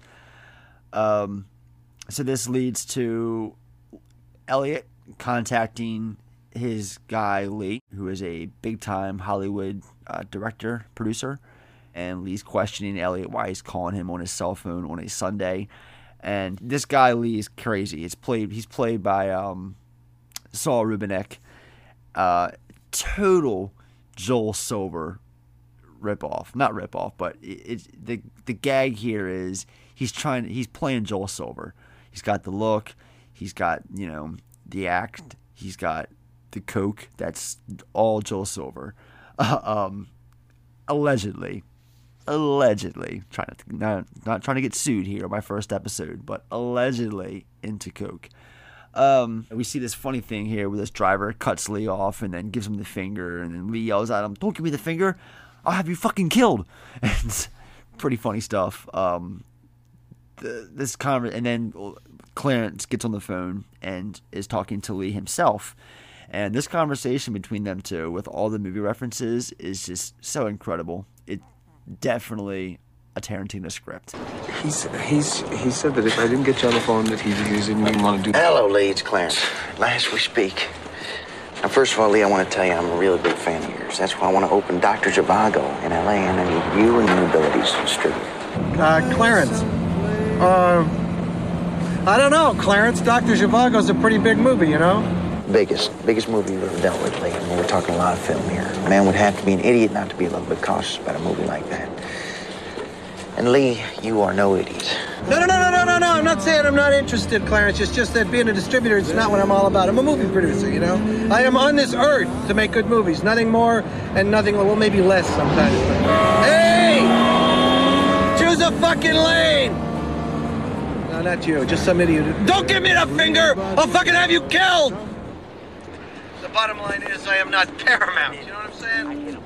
Um, so this leads to Elliot contacting his guy Lee, who is a big time Hollywood uh, director, producer. And Lee's questioning Elliot why he's calling him on his cell phone on a Sunday. And this guy Lee is crazy. It's played. He's played by um, Saul Rubinek. Uh, total Joel Silver ripoff. Not ripoff, but it, the the gag here is he's trying. He's playing Joel Silver. He's got the look. He's got you know the act. He's got the coke. That's all Joel Silver. Uh, um, allegedly, allegedly trying to not not trying to get sued here. My first episode, but allegedly into coke. Um, we see this funny thing here where this driver cuts Lee off and then gives him the finger, and then Lee yells at him, "Don't give me the finger! I'll have you fucking killed." And pretty funny stuff. Um, the, this conver- and then Clarence gets on the phone and is talking to Lee himself. And this conversation between them two, with all the movie references, is just so incredible. It definitely a Tarantino script. He's he's he said that if I didn't get you on the phone, that he, he didn't even want to do. Hello, Lee. It's Clarence. Last we speak. Now, first of all, Lee, I want to tell you I'm a really big fan of yours. That's why I want to open Dr. Zhivago in L.A. and I need you and your abilities to distribute. Uh, Clarence. Uh, I don't know, Clarence. Dr. Zhivago's a pretty big movie, you know? Biggest, biggest movie you've ever dealt with, Lee. I mean, we're talking a lot of film here. A man would have to be an idiot not to be a little bit cautious about a movie like that. And Lee, you are no idiot. No, no, no, no, no, no, no. I'm not saying I'm not interested, Clarence. It's just that being a distributor is not what I'm all about. I'm a movie producer, you know? I am on this earth to make good movies. Nothing more and nothing, well, maybe less sometimes. Hey! Choose a fucking lane! No, not you. Just some idiot. Don't give me the finger! I'll fucking have you killed! The bottom line is I am not paramount. You know what I'm saying?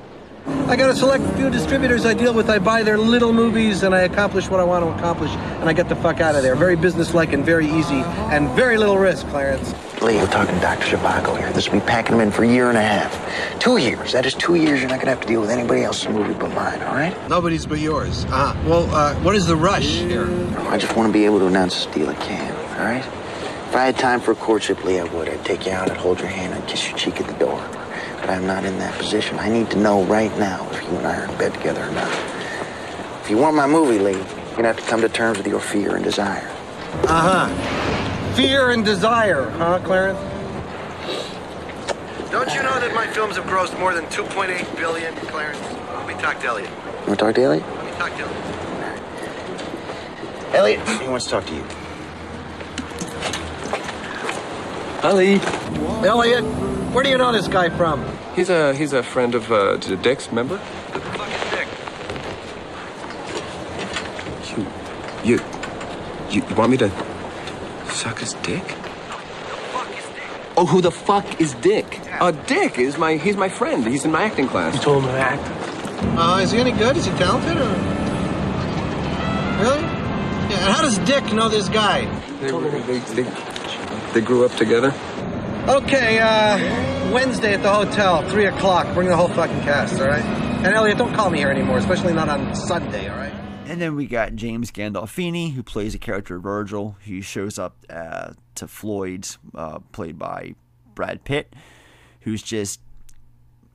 I got a select few distributors I deal with. I buy their little movies and I accomplish what I want to accomplish and I get the fuck out of there. Very businesslike and very easy and very little risk, Clarence. Lee, we're talking Dr. Zhivago here. This will be packing him in for a year and a half. Two years. That is two years you're not going to have to deal with anybody else's movie but mine, all right? Nobody's but yours. Uh, well, uh, what is the rush here? I just want to be able to announce this deal I can, all right? If I had time for a courtship, Lee, I would. I'd take you out, I'd hold your hand, I'd kiss your cheek at the door. But I'm not in that position. I need to know right now if you and I are in bed together or not. If you want my movie, Lee, you're going to have to come to terms with your fear and desire. Uh-huh. Fear and desire, huh, Clarence? Don't you know that my films have grossed more than 2.8 billion, Clarence? Let me talk to Elliot. You want to talk to Elliot? Let me talk to Elliot. Elliot, he wants to talk to you. Ali, Elliot, where do you know this guy from? He's a he's a friend of uh, Dick's, member. The is Dick? You, you, you want me to suck his dick? Oh, who the fuck is Dick? A Uh, Dick is my, he's my friend. He's in my acting class. You told him to act? Uh, is he any good? Is he talented or? Really? Yeah, and how does Dick know this guy? They, they, they, they grew up together. Okay, uh, Wednesday at the hotel, 3 o'clock. Bring the whole fucking cast, all right? And Elliot, don't call me here anymore, especially not on Sunday, all right? And then we got James Gandolfini, who plays a character Virgil. He shows up uh, to Floyd, uh, played by Brad Pitt, who's just.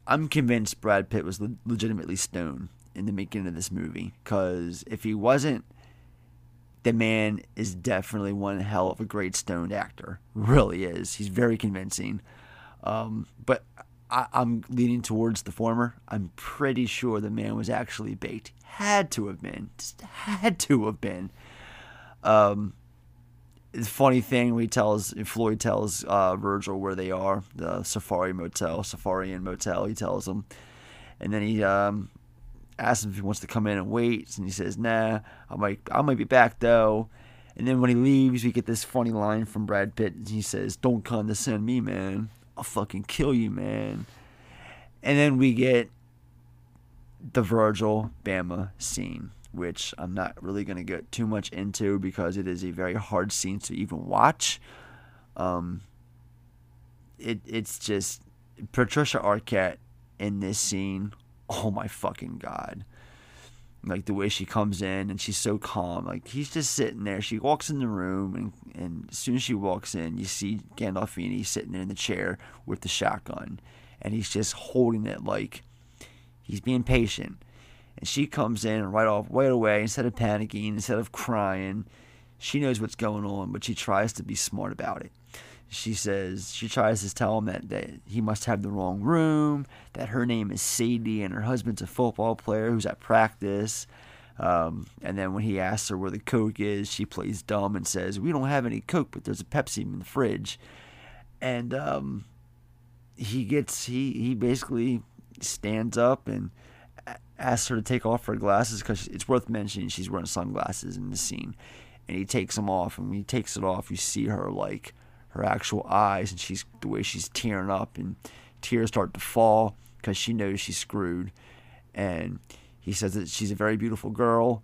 I'm convinced Brad Pitt was le- legitimately stoned in the making of this movie. Because if he wasn't, the man is definitely one hell of a great stoned actor. Really is. He's very convincing. Um, but I, am leaning towards the former. I'm pretty sure the man was actually baked. Had to have been. Just had to have been. Um, the funny thing, he tells Floyd tells uh, Virgil where they are, the Safari Motel, Safari and Motel. He tells him, and then he um, asks him if he wants to come in and wait, and he says, "Nah, I might, I might be back though." And then when he leaves, we get this funny line from Brad Pitt. And he says, "Don't condescend me, man." I'll fucking kill you, man. And then we get the Virgil Bama scene, which I'm not really going to get too much into because it is a very hard scene to even watch. Um, it it's just Patricia Arquette in this scene. Oh my fucking god! Like the way she comes in and she's so calm. Like he's just sitting there. She walks in the room and and as soon as she walks in, you see Gandolfini sitting in the chair with the shotgun, and he's just holding it like he's being patient. And she comes in and right off, right away, instead of panicking, instead of crying, she knows what's going on, but she tries to be smart about it. She says she tries to tell him that, that he must have the wrong room, that her name is Sadie and her husband's a football player who's at practice, um, and then when he asks her where the Coke is, she plays dumb and says, We don't have any Coke, but there's a Pepsi in the fridge. And um, he gets, he, he basically stands up and asks her to take off her glasses because it's worth mentioning she's wearing sunglasses in the scene. And he takes them off, and when he takes it off, you see her like her actual eyes, and she's the way she's tearing up, and tears start to fall because she knows she's screwed. And he says that she's a very beautiful girl,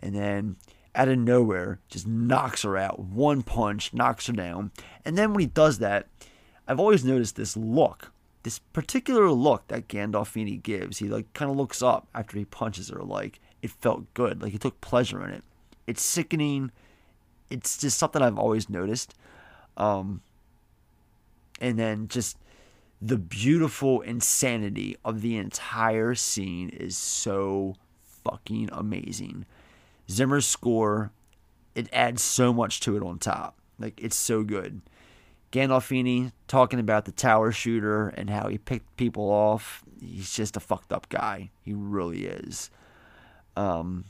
and then out of nowhere, just knocks her out. One punch knocks her down. And then when he does that, I've always noticed this look, this particular look that Gandolfini gives. He like kind of looks up after he punches her, like it felt good, like he took pleasure in it. It's sickening. It's just something I've always noticed. Um, and then just the beautiful insanity of the entire scene is so fucking amazing. Zimmer's score, it adds so much to it on top. Like it's so good. Gandolfini talking about the tower shooter and how he picked people off. He's just a fucked up guy. He really is. Um,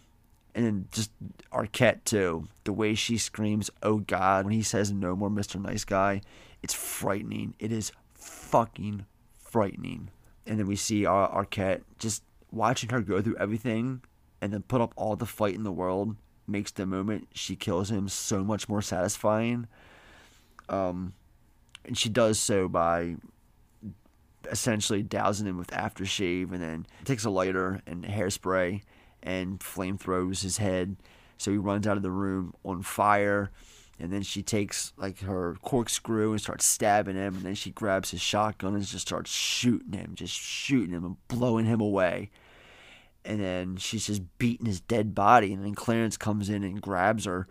and then just Arquette too. The way she screams, "Oh God!" when he says, "No more Mr. Nice Guy," it's frightening. It is fucking frightening. And then we see Ar- Arquette just watching her go through everything and then put up all the fight in the world makes the moment she kills him so much more satisfying. Um, and she does so by essentially dousing him with aftershave and then takes a lighter and hairspray and flamethrowers his head. So he runs out of the room on fire and then she takes like her corkscrew and starts stabbing him and then she grabs his shotgun and just starts shooting him just shooting him and blowing him away and then she's just beating his dead body and then clarence comes in and grabs her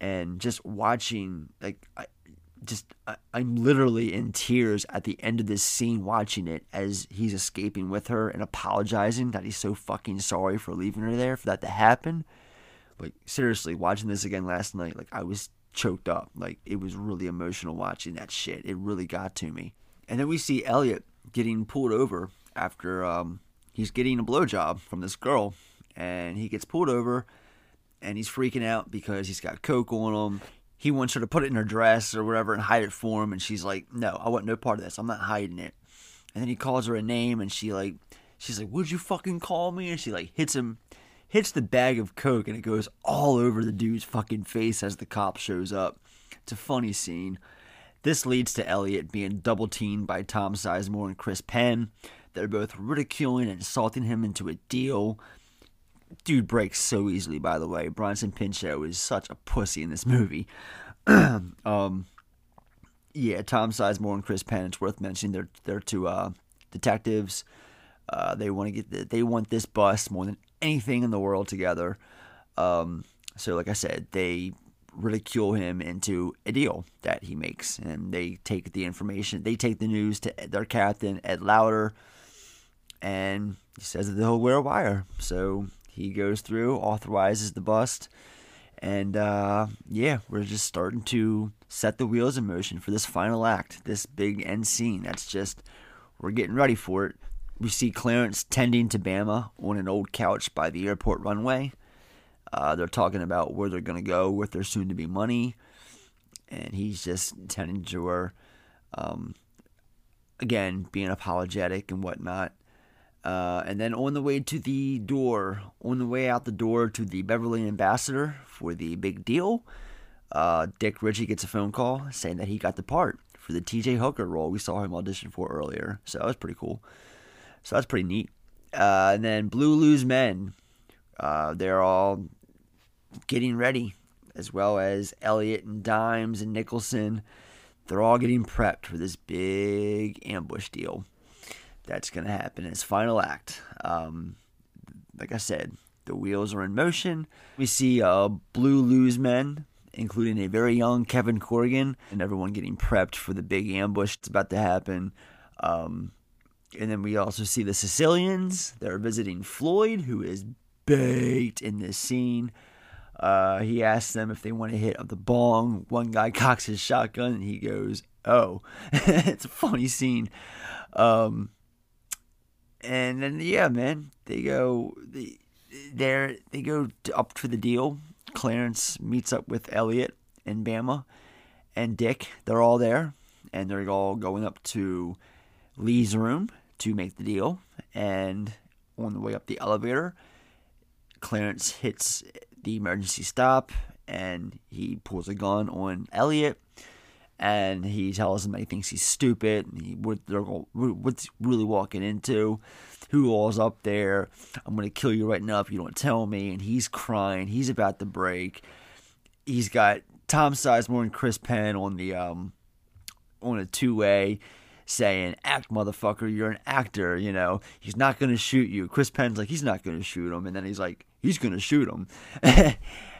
and just watching like just I, i'm literally in tears at the end of this scene watching it as he's escaping with her and apologizing that he's so fucking sorry for leaving her there for that to happen like seriously watching this again last night like i was choked up. Like it was really emotional watching that shit. It really got to me. And then we see Elliot getting pulled over after um, he's getting a blowjob from this girl, and he gets pulled over, and he's freaking out because he's got coke on him. He wants her to put it in her dress or whatever and hide it for him, and she's like, "No, I want no part of this. I'm not hiding it." And then he calls her a name, and she like, she's like, "Would you fucking call me?" And she like hits him hits the bag of coke and it goes all over the dude's fucking face as the cop shows up. It's a funny scene. This leads to Elliot being double teamed by Tom Sizemore and Chris Penn. They're both ridiculing and insulting him into a deal. Dude breaks so easily, by the way. Bronson Pinchot is such a pussy in this movie. um, yeah, Tom Sizemore and Chris Penn. It's worth mentioning they're they're two uh, detectives. Uh, they want to get the, they want this bus more than anything in the world together. Um, so, like I said, they ridicule him into a deal that he makes, and they take the information. They take the news to their captain Ed Lauter, and he says that they'll wear a wire. So he goes through, authorizes the bust, and uh, yeah, we're just starting to set the wheels in motion for this final act, this big end scene. That's just we're getting ready for it. We see Clarence tending to Bama on an old couch by the airport runway. Uh, they're talking about where they're going to go with their soon to be money. And he's just tending to her. Um, again, being apologetic and whatnot. Uh, and then on the way to the door, on the way out the door to the Beverly Ambassador for the big deal, uh, Dick Ritchie gets a phone call saying that he got the part for the TJ Hooker role we saw him audition for earlier. So that was pretty cool. So that's pretty neat. Uh, and then Blue Lou's Men, uh, they're all getting ready, as well as Elliot and Dimes and Nicholson. They're all getting prepped for this big ambush deal that's going to happen in its final act. Um, like I said, the wheels are in motion. We see uh, Blue Lou's Men, including a very young Kevin Corrigan, and everyone getting prepped for the big ambush that's about to happen. Um, and then we also see the Sicilians. They're visiting Floyd, who is baked in this scene. Uh, he asks them if they want a hit of the bong. One guy cocks his shotgun and he goes, "Oh." it's a funny scene. Um, and then yeah, man, they go they they they go up for the deal. Clarence meets up with Elliot and Bama and Dick. They're all there, and they're all going up to Lee's room to make the deal. And on the way up the elevator, Clarence hits the emergency stop and he pulls a gun on Elliot and he tells him that he thinks he's stupid and he, what they're what's really walking into. Who all's up there? I'm going to kill you right now if you don't tell me. And he's crying. He's about to break. He's got tom sizemore and chris penn on the um on a two-way saying, act, motherfucker, you're an actor, you know, he's not going to shoot you. Chris Penn's like, he's not going to shoot him. And then he's like, he's going to shoot him. and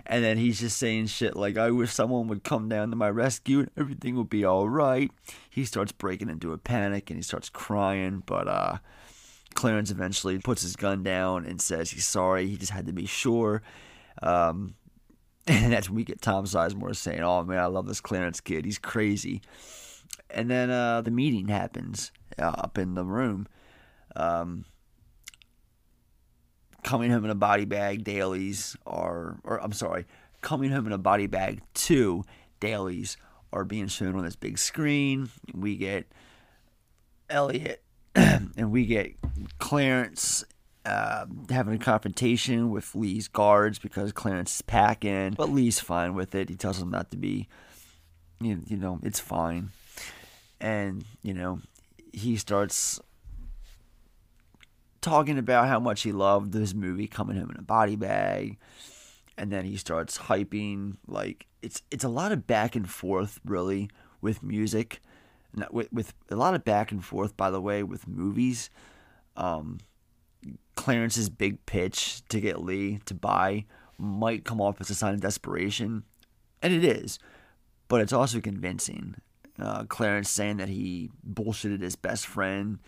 then he's just saying shit like, I wish someone would come down to my rescue and everything would be all right. He starts breaking into a panic and he starts crying, but, uh, Clarence eventually puts his gun down and says he's sorry. He just had to be sure. Um, and that's when we get Tom Sizemore saying, "Oh man, I love this Clarence kid. He's crazy." And then uh, the meeting happens uh, up in the room. Um, coming home in a body bag dailies are, or I'm sorry, coming home in a body bag two dailies are being shown on this big screen. We get Elliot and we get Clarence uh, having a confrontation with Lee's guards because Clarence is packing, but Lee's fine with it. He tells him not to be, you, you know, it's fine and you know he starts talking about how much he loved this movie coming home in a body bag and then he starts hyping like it's it's a lot of back and forth really with music. With, with a lot of back and forth by the way with movies. Um, clarence's big pitch to get lee to buy might come off as a sign of desperation and it is but it's also convincing uh, Clarence saying that he bullshitted his best friend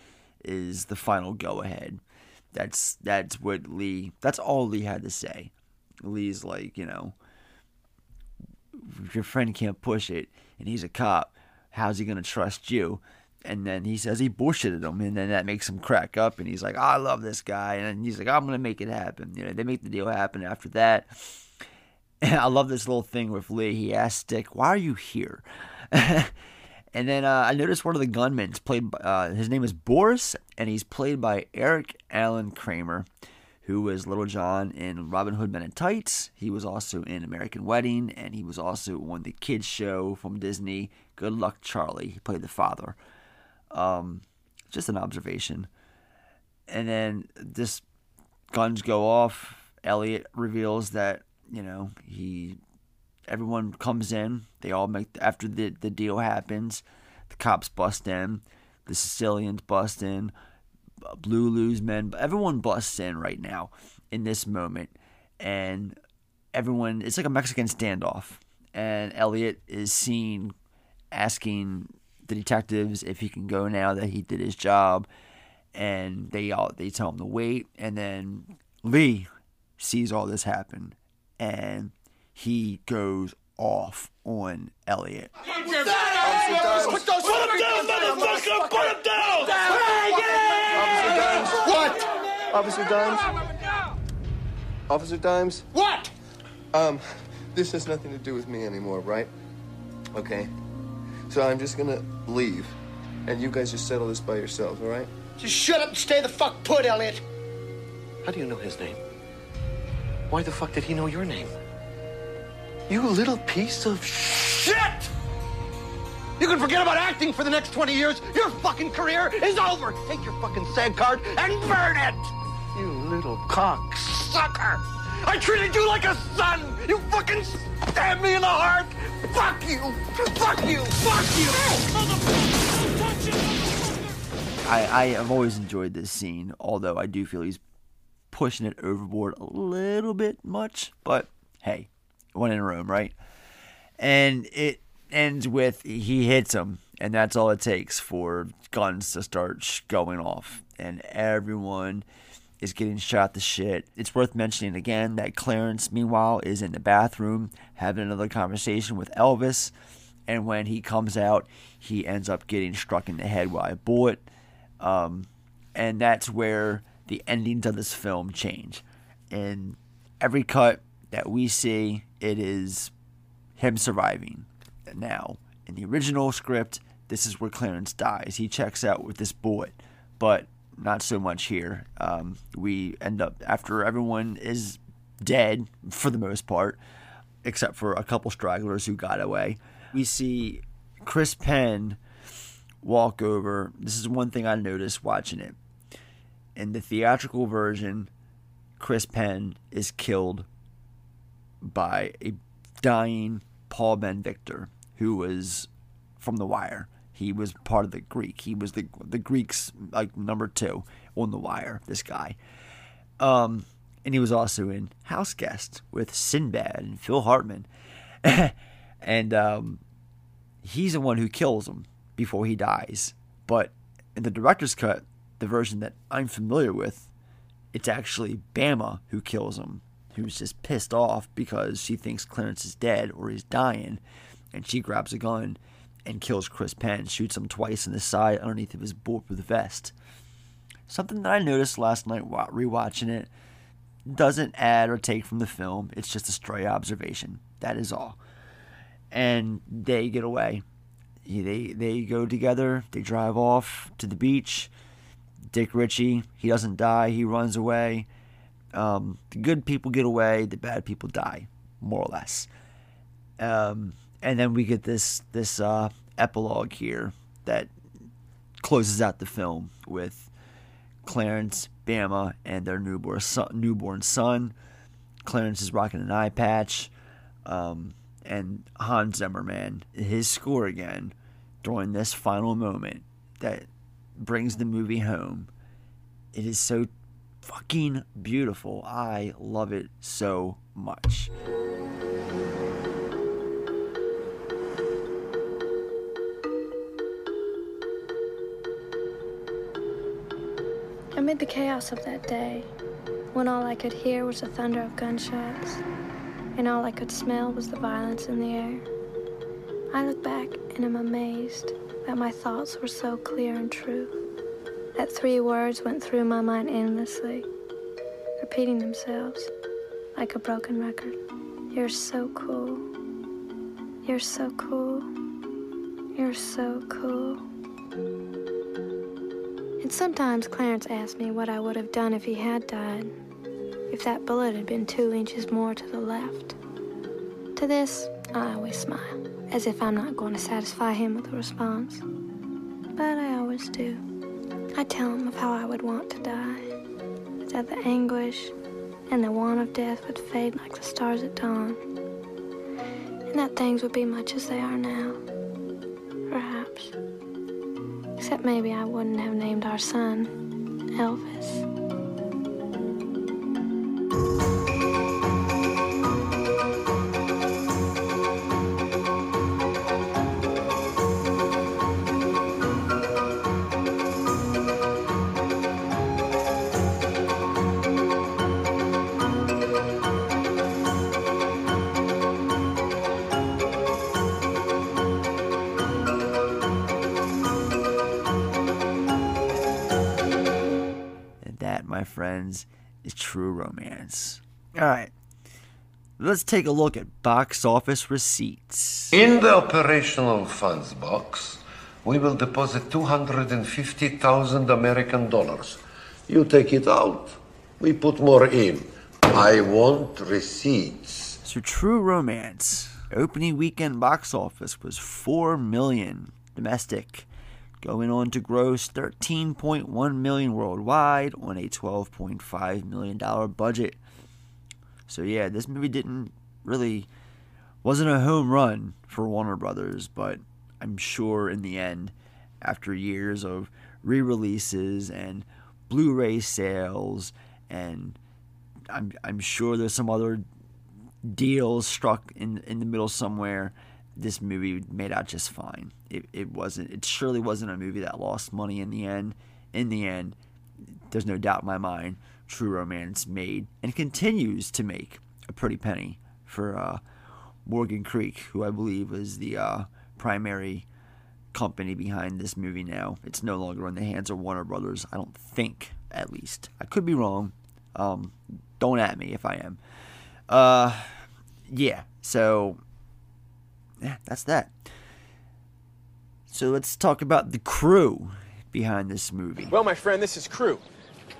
is the final go ahead. That's that's what Lee. That's all Lee had to say. Lee's like, you know, your friend can't push it, and he's a cop. How's he gonna trust you? And then he says he bullshitted him, and then that makes him crack up, and he's like, I love this guy, and he's like, I'm gonna make it happen. You know, they make the deal happen after that. And I love this little thing with Lee. He asks Dick, "Why are you here?" And then uh, I noticed one of the gunmen played. Uh, his name is Boris, and he's played by Eric Allen Kramer, who was Little John in Robin Hood Men in Tights. He was also in American Wedding, and he was also on the kids show from Disney, Good Luck Charlie. He played the father. Um, just an observation. And then this guns go off. Elliot reveals that you know he. Everyone comes in. They all make after the the deal happens. The cops bust in. The Sicilians bust in. Blue men, everyone busts in right now in this moment, and everyone it's like a Mexican standoff. And Elliot is seen asking the detectives if he can go now that he did his job, and they all they tell him to wait. And then Lee sees all this happen, and he goes off on Elliot. Put him down, motherfucker! Put him down! Officer Dimes. What? Officer Dimes. Officer Dimes. What? Um, this has nothing to do with me anymore, right? Okay. So I'm just gonna leave, and you guys just settle this by yourselves, all right? Just shut up and stay the fuck put, Elliot. How do you know his name? Why the fuck did he know your name? You little piece of shit! You can forget about acting for the next 20 years. Your fucking career is over. Take your fucking SAG card and burn it! You little cock sucker! I treated you like a son! You fucking stabbed me in the heart! Fuck you! Fuck you! Fuck you! I, I have always enjoyed this scene, although I do feel he's pushing it overboard a little bit much. But hey, one in a room, right? And it ends with he hits him, and that's all it takes for guns to start going off, and everyone is getting shot to shit. It's worth mentioning again that Clarence, meanwhile, is in the bathroom having another conversation with Elvis, and when he comes out, he ends up getting struck in the head by a bullet, um, and that's where the endings of this film change. And every cut that we see, it is him surviving now. In the original script, this is where Clarence dies. He checks out with this bullet, but not so much here. Um, we end up, after everyone is dead for the most part, except for a couple stragglers who got away, we see Chris Penn walk over. This is one thing I noticed watching it. In the theatrical version, Chris Penn is killed by a dying Paul Ben Victor who was from The Wire. He was part of the Greek. He was the the Greeks like number two on The Wire. This guy, um, and he was also in House Guest with Sinbad and Phil Hartman, and um, he's the one who kills him before he dies. But in the director's cut, the version that I'm familiar with, it's actually Bama who kills him, who's just pissed off because she thinks Clarence is dead or he's dying and she grabs a gun and kills Chris Penn, shoots him twice in the side underneath of his bulletproof vest. Something that I noticed last night while rewatching it doesn't add or take from the film. It's just a stray observation. That is all. And they get away. They they go together. They drive off to the beach. Dick Ritchie, he doesn't die. He runs away. Um, the good people get away. The bad people die, more or less. Um, and then we get this this uh, epilogue here that closes out the film with Clarence, Bama, and their newborn son. Newborn son. Clarence is rocking an eye patch, um, and Hans Zimmerman his score again during this final moment that brings the movie home. It is so fucking beautiful. I love it so much. Amid the chaos of that day, when all I could hear was the thunder of gunshots, and all I could smell was the violence in the air, I look back and am amazed that my thoughts were so clear and true. That three words went through my mind endlessly, repeating themselves like a broken record. You're so cool. You're so cool. You're so cool. And sometimes Clarence asked me what I would have done if he had died. if that bullet had been two inches more to the left. To this, I always smile, as if I'm not going to satisfy him with a response. But I always do. I tell him of how I would want to die, that the anguish and the want of death would fade like the stars at dawn, and that things would be much as they are now. Perhaps. Except maybe I wouldn't have named our son Elvis. Romance. All right. Let's take a look at box office receipts. In the operational funds box, we will deposit 250,000 American dollars. You take it out, we put more in. I want receipts. So True Romance opening weekend box office was 4 million domestic, going on to gross 13.1 million worldwide on a 12.5 million dollar budget. So yeah, this movie didn't really wasn't a home run for Warner Brothers, but I'm sure in the end after years of re-releases and Blu-ray sales and I'm I'm sure there's some other deals struck in in the middle somewhere. This movie made out just fine. It it wasn't. It surely wasn't a movie that lost money in the end. In the end, there's no doubt in my mind. True Romance made and continues to make a pretty penny for uh, Morgan Creek, who I believe was the uh, primary company behind this movie now. It's no longer in the hands of Warner Brothers. I don't think, at least. I could be wrong. Um, don't at me if I am. Uh, yeah. So, yeah, that's that. So let's talk about the crew behind this movie. Well, my friend, this is Crew.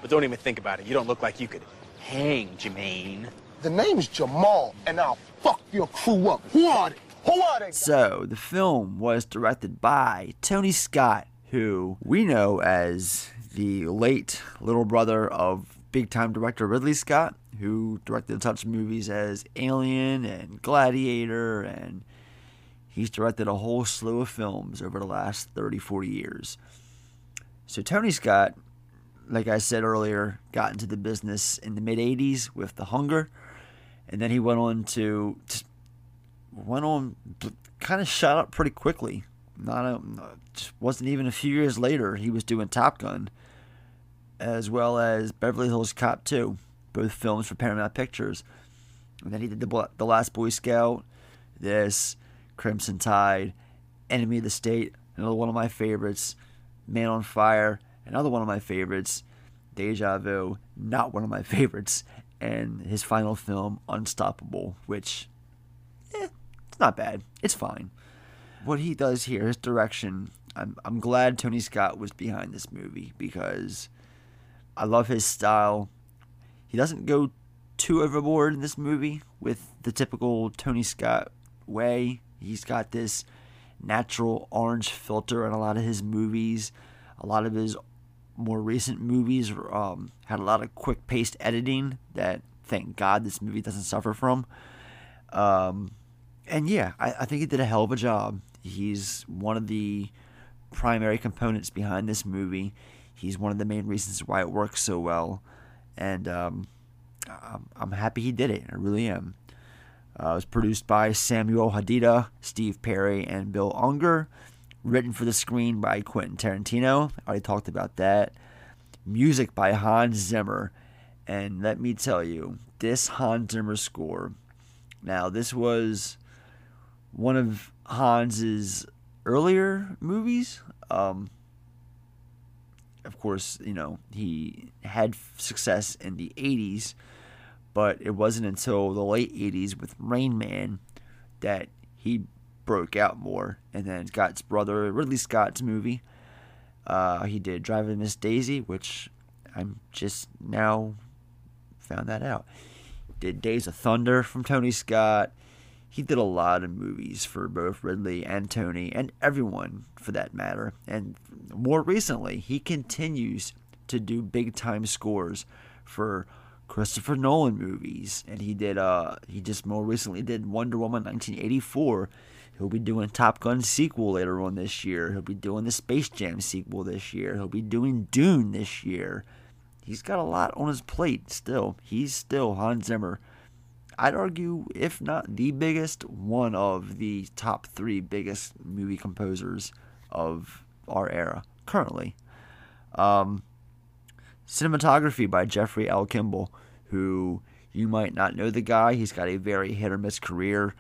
But don't even think about it. You don't look like you could hang, Jermaine. The name's Jamal, and I'll fuck your crew up. Who are they? Who are they? So, the film was directed by Tony Scott, who we know as the late little brother of big time director Ridley Scott, who directed such movies as Alien and Gladiator, and he's directed a whole slew of films over the last 30, 40 years. So, Tony Scott, like I said earlier, got into the business in the mid 80s with The Hunger, and then he went on to just went on kind of shot up pretty quickly. Not a, wasn't even a few years later he was doing Top Gun, as well as Beverly Hills Cop 2, both films for Paramount Pictures. And then he did the the Last Boy Scout, this Crimson Tide, Enemy of the State, another one of my favorites, Man on Fire, another one of my favorites, Deja Vu, not one of my favorites, and his final film Unstoppable, which eh, it's not bad. It's fine. What he does here, his direction, I'm I'm glad Tony Scott was behind this movie because I love his style. He doesn't go too overboard in this movie with the typical Tony Scott way. He's got this natural orange filter in a lot of his movies. A lot of his more recent movies um, had a lot of quick paced editing that, thank God, this movie doesn't suffer from. Um, and yeah, I, I think he did a hell of a job. He's one of the primary components behind this movie. He's one of the main reasons why it works so well, and um, I'm, I'm happy he did it. I really am. Uh, it was produced by Samuel Hadida, Steve Perry, and Bill Unger. Written for the screen by Quentin Tarantino. I already talked about that. Music by Hans Zimmer. And let me tell you, this Hans Zimmer score. Now, this was one of Hans's earlier movies. Um, of course, you know, he had success in the 80s, but it wasn't until the late 80s with Rain Man that he broke out more. And then Scott's brother, Ridley Scott's movie. Uh, he did Driving Miss Daisy, which I'm just now found that out. Did Days of Thunder from Tony Scott. He did a lot of movies for both Ridley and Tony, and everyone for that matter. And more recently, he continues to do big time scores for Christopher Nolan movies, and he did. Uh, he just more recently did Wonder Woman 1984. He'll be doing Top Gun sequel later on this year. He'll be doing the Space Jam sequel this year. He'll be doing Dune this year. He's got a lot on his plate still. He's still Hans Zimmer. I'd argue, if not the biggest, one of the top three biggest movie composers of our era currently. Um, cinematography by Jeffrey L. Kimball, who you might not know the guy. He's got a very hit or miss career.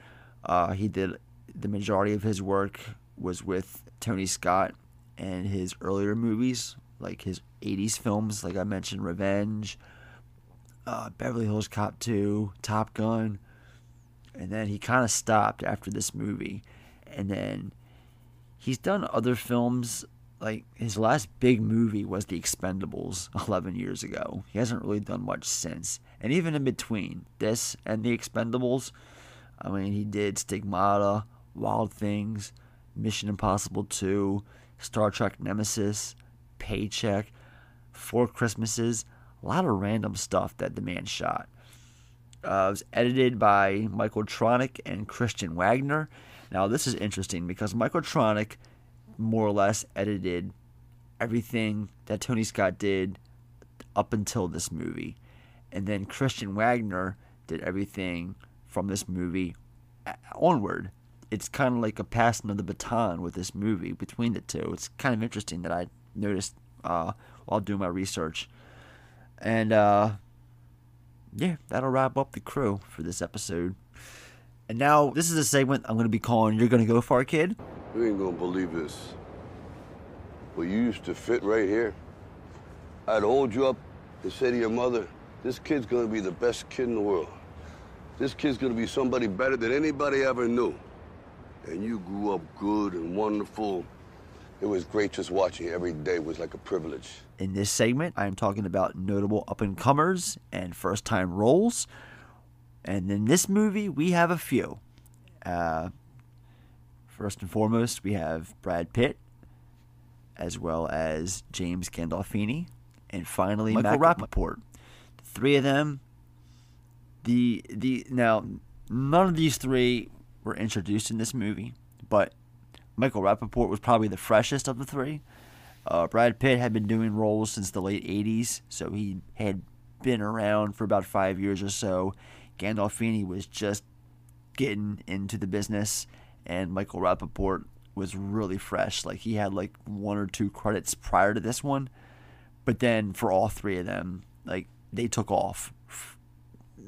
Uh, he did the majority of his work was with Tony Scott and his earlier movies, like his 80s films, like I mentioned, Revenge, uh, Beverly Hills Cop 2, Top Gun. And then he kind of stopped after this movie. And then he's done other films. Like his last big movie was The Expendables 11 years ago. He hasn't really done much since. And even in between this and The Expendables, I mean, he did Stigmata, Wild Things, Mission Impossible 2, Star Trek Nemesis, Paycheck, Four Christmases, a lot of random stuff that the man shot. Uh, it was edited by Michael Tronick and Christian Wagner. Now, this is interesting because Michael Tronick more or less edited everything that Tony Scott did up until this movie. And then Christian Wagner did everything from this movie onward. It's kind of like a passing of the baton with this movie between the two. It's kind of interesting that I noticed uh, while doing my research. And uh, yeah, that'll wrap up the crew for this episode. And now, this is a segment I'm going to be calling You're Going to Go Far, Kid. You ain't gonna believe this. Well, you used to fit right here. I'd hold you up and say to your mother, this kid's gonna be the best kid in the world. This kid's gonna be somebody better than anybody ever knew. And you grew up good and wonderful. It was great just watching every day was like a privilege. In this segment, I am talking about notable up and comers and first time roles. And in this movie, we have a few. Uh, first and foremost, we have Brad Pitt, as well as James Gandolfini, and finally Michael, Michael Rapaport. The three of them. The the now none of these three were introduced in this movie, but Michael Rapaport was probably the freshest of the three. Uh, Brad Pitt had been doing roles since the late 80s, so he had been around for about five years or so. Gandolfini was just getting into the business, and Michael Rapaport was really fresh. Like he had like one or two credits prior to this one, but then for all three of them, like they took off.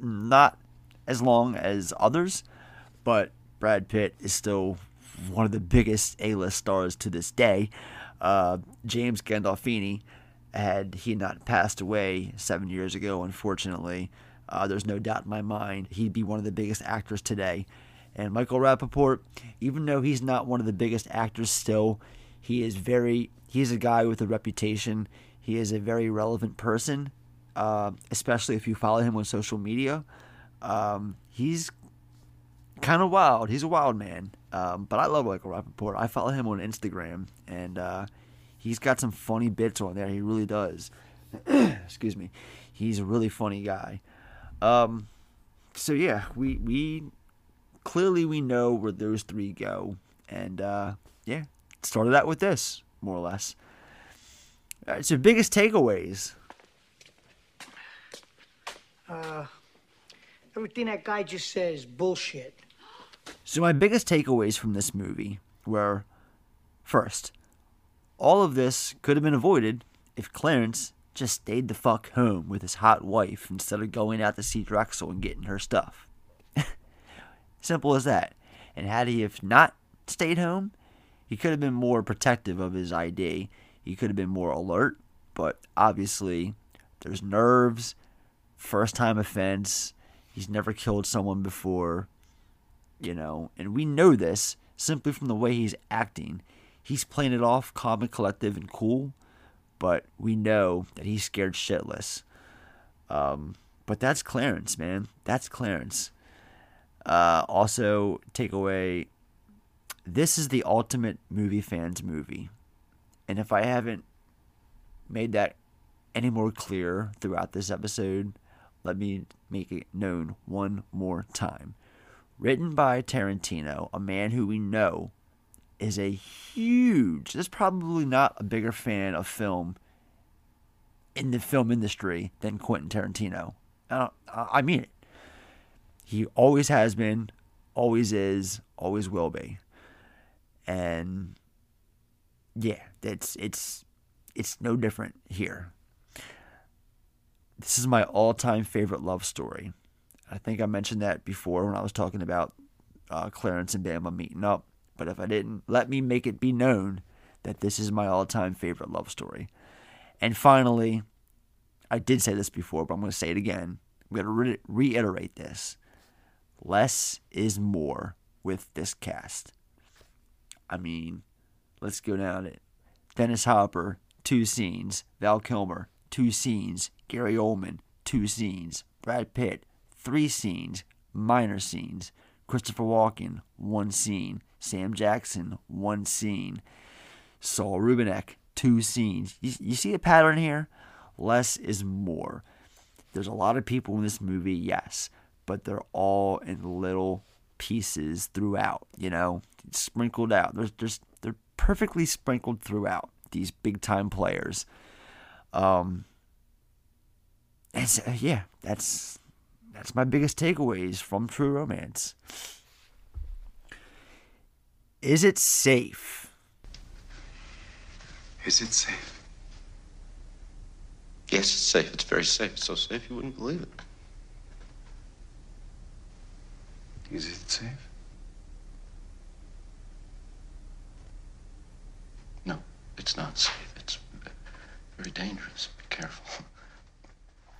Not as long as others, but Brad Pitt is still one of the biggest A-list stars to this day. Uh, James Gandolfini had he not passed away seven years ago, unfortunately. Uh, there's no doubt in my mind he'd be one of the biggest actors today. And Michael Rapaport, even though he's not one of the biggest actors still, he is very, he's a guy with a reputation. He is a very relevant person, uh, especially if you follow him on social media. Um, he's kind of wild. He's a wild man. Um, but I love Michael Rapaport. I follow him on Instagram, and uh, he's got some funny bits on there. He really does. Excuse me. He's a really funny guy. Um, so yeah, we we clearly we know where those three go, and uh, yeah, started out with this more or less. All right, so biggest takeaways. Uh, everything that guy just says bullshit. So my biggest takeaways from this movie were, first, all of this could have been avoided if Clarence just stayed the fuck home with his hot wife instead of going out to see Drexl and getting her stuff. Simple as that. And had he have not stayed home, he could have been more protective of his ID. He could have been more alert, but obviously there's nerves, first time offense. He's never killed someone before, you know, and we know this simply from the way he's acting. He's playing it off calm and collective and cool, but we know that he's scared shitless. Um, but that's Clarence, man. That's Clarence. Uh, also, takeaway this is the ultimate movie fans movie. And if I haven't made that any more clear throughout this episode, let me make it known one more time. Written by Tarantino, a man who we know is a huge, there's probably not a bigger fan of film in the film industry than Quentin Tarantino. I mean it. He always has been, always is, always will be. And yeah, it's it's it's no different here. This is my all-time favorite love story. I think I mentioned that before when I was talking about uh, Clarence and Bama meeting up. But if I didn't, let me make it be known that this is my all-time favorite love story. And finally, I did say this before, but I'm going to say it again. I'm going to re- reiterate this. Less is more with this cast. I mean, let's go down it. Dennis Hopper, two scenes. Val Kilmer, two scenes. Gary Oldman, two scenes. Brad Pitt, three scenes. Minor scenes. Christopher Walken, one scene. Sam Jackson, one scene. Saul Rubinek, two scenes. You, you see a pattern here? Less is more. There's a lot of people in this movie, yes, but they're all in little pieces throughout, you know, sprinkled out. There's, there's, they're perfectly sprinkled throughout these big time players. Um, and so, yeah, that's that's my biggest takeaways from True Romance. Is it safe? Is it safe? Yes, it's safe. It's very safe. It's so safe you wouldn't believe it. Is it safe? No, it's not safe. It's very dangerous. Be careful.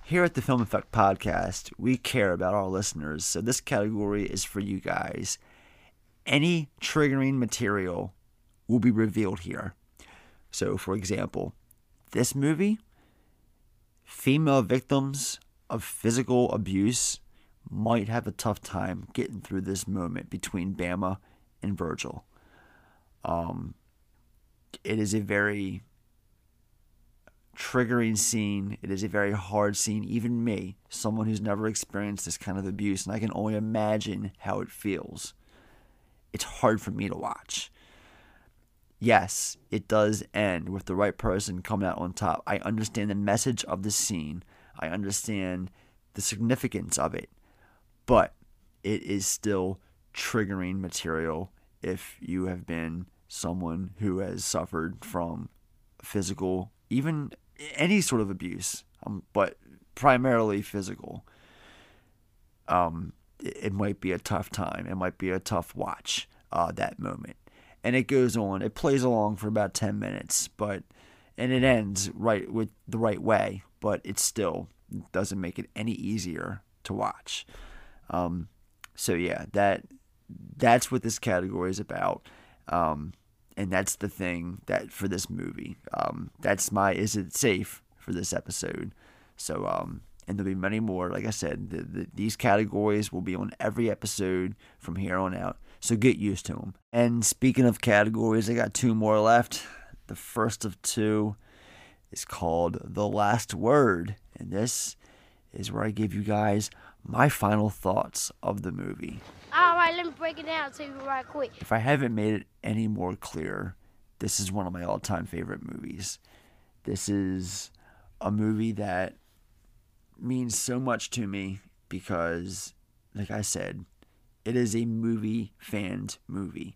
Here at the Film Effect Podcast, we care about our listeners, so this category is for you guys. Any triggering material will be revealed here. So, for example, this movie, female victims of physical abuse might have a tough time getting through this moment between Bama and Virgil. Um, it is a very triggering scene. It is a very hard scene. Even me, someone who's never experienced this kind of abuse, and I can only imagine how it feels. It's hard for me to watch. Yes, it does end with the right person coming out on top. I understand the message of the scene. I understand the significance of it. But it is still triggering material if you have been someone who has suffered from physical, even any sort of abuse, um, but primarily physical. Um, it, might be a tough time. It might be a tough watch. Uh, that moment, and it goes on. It plays along for about ten minutes, but and it ends right with the right way. But it still doesn't make it any easier to watch. Um, so yeah, that that's what this category is about. Um, and that's the thing that for this movie. Um, that's my is it safe for this episode. So um, and there'll be many more. Like I said, the, the, these categories will be on every episode from here on out. So get used to them. And speaking of categories, I got two more left. The first of two is called The Last Word. And this is where I give you guys my final thoughts of the movie. All right, let me break it down to you right quick. If I haven't made it any more clear, this is one of my all time favorite movies. This is a movie that means so much to me because, like I said, it is a movie fans movie.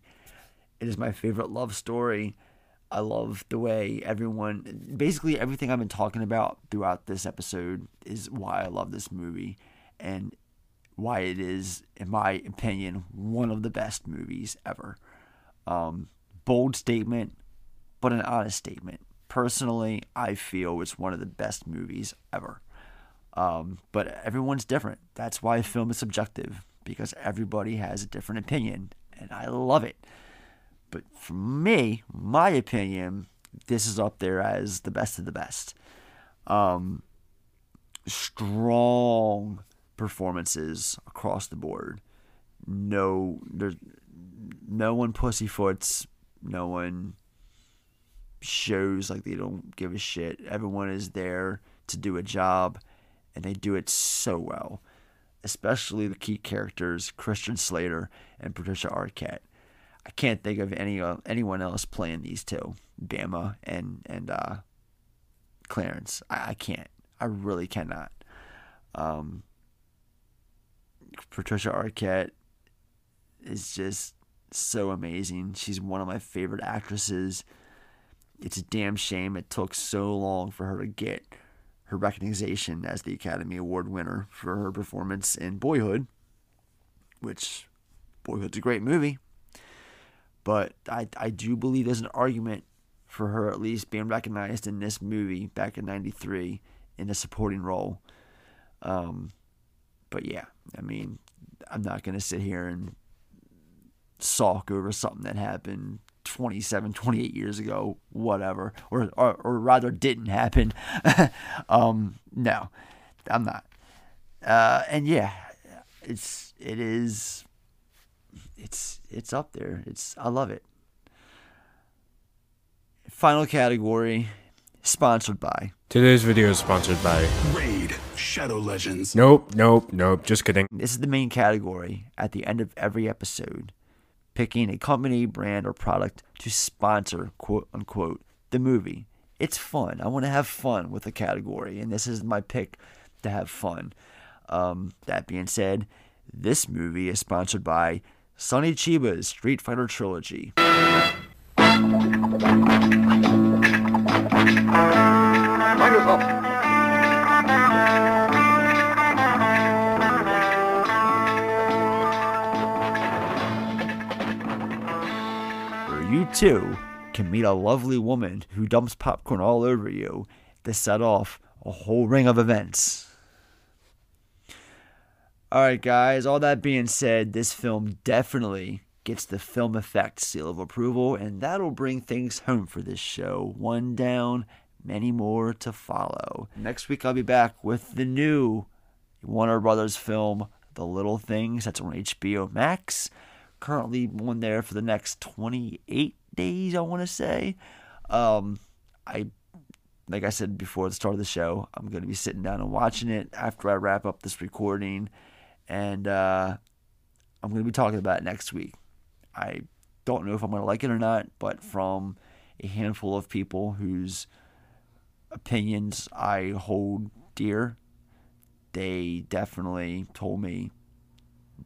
It is my favorite love story. I love the way everyone, basically everything I've been talking about throughout this episode is why I love this movie and why it is, in my opinion, one of the best movies ever. Um, bold statement, but an honest statement. Personally, I feel it's one of the best movies ever. Um, but everyone's different. That's why film is subjective because everybody has a different opinion, and I love it. But for me, my opinion, this is up there as the best of the best. Um, strong performances across the board. No, there's no one pussyfoots. No one shows like they don't give a shit. Everyone is there to do a job, and they do it so well. Especially the key characters, Christian Slater and Patricia Arquette. I can't think of any uh, anyone else playing these two, Bama and and uh, Clarence. I, I can't. I really cannot. Um, Patricia Arquette is just so amazing. She's one of my favorite actresses. It's a damn shame it took so long for her to get her recognition as the Academy Award winner for her performance in Boyhood, which Boyhood's a great movie. But I, I do believe there's an argument for her at least being recognized in this movie back in 93 in a supporting role. Um, but yeah, I mean, I'm not going to sit here and sulk over something that happened 27, 28 years ago, whatever, or or, or rather didn't happen. um, no, I'm not. Uh, and yeah, it's it is it's it's up there. It's I love it. Final category, sponsored by. Today's video is sponsored by Raid Shadow Legends. Nope, nope, nope. Just kidding. This is the main category at the end of every episode, picking a company, brand, or product to sponsor, quote unquote, the movie. It's fun. I want to have fun with the category, and this is my pick to have fun. Um, that being said, this movie is sponsored by Sonny Chiba's Street Fighter Trilogy. Where too can meet a lovely woman who dumps popcorn all over you to set off a whole ring of events. Alright, guys, all that being said, this film definitely gets the Film Effect seal of approval, and that'll bring things home for this show. One down, many more to follow. Next week, I'll be back with the new Warner Brothers film, The Little Things, that's on HBO Max. Currently one there for the next 28 days, I want to say. Um, I like I said before the start of the show, I'm going to be sitting down and watching it after I wrap up this recording and uh, I'm going to be talking about it next week. I don't know if I'm going to like it or not, but from a handful of people whose opinions I hold dear, they definitely told me,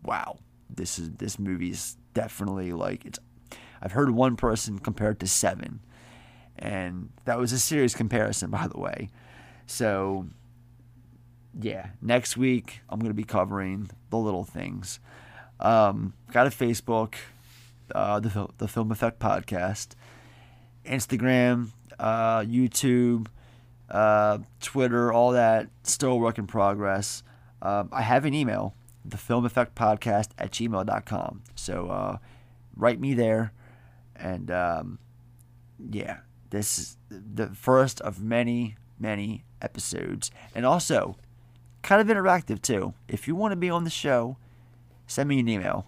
"Wow, this is this movie's definitely like it's." I've heard one person compare it to Seven, and that was a serious comparison, by the way. So yeah, next week I'm to be covering the little things. Um, got a Facebook, uh, the the Film Effect Podcast, Instagram, uh, YouTube, uh, Twitter, all that. Still work in progress. Um, I have an email, the Film Effect Podcast at gmail.com. So uh, write me there, and um, yeah, this is the first of many many episodes, and also kind of interactive too. If you want to be on the show, send me an email,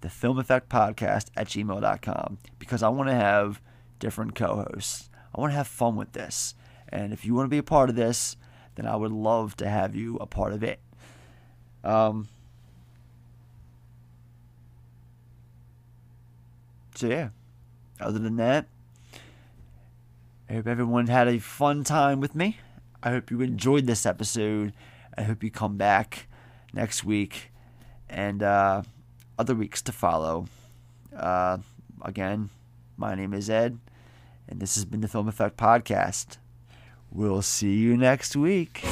the film effect podcast at gmail.com, because I want to have different co hosts. I want to have fun with this. And if you want to be a part of this, then I would love to have you a part of it. Um, so, yeah, other than that, I hope everyone had a fun time with me. I hope you enjoyed this episode. I hope you come back next week and uh, other weeks to follow. Uh, again, my name is Ed, and this has been the Film Effect Podcast. We'll see you next week.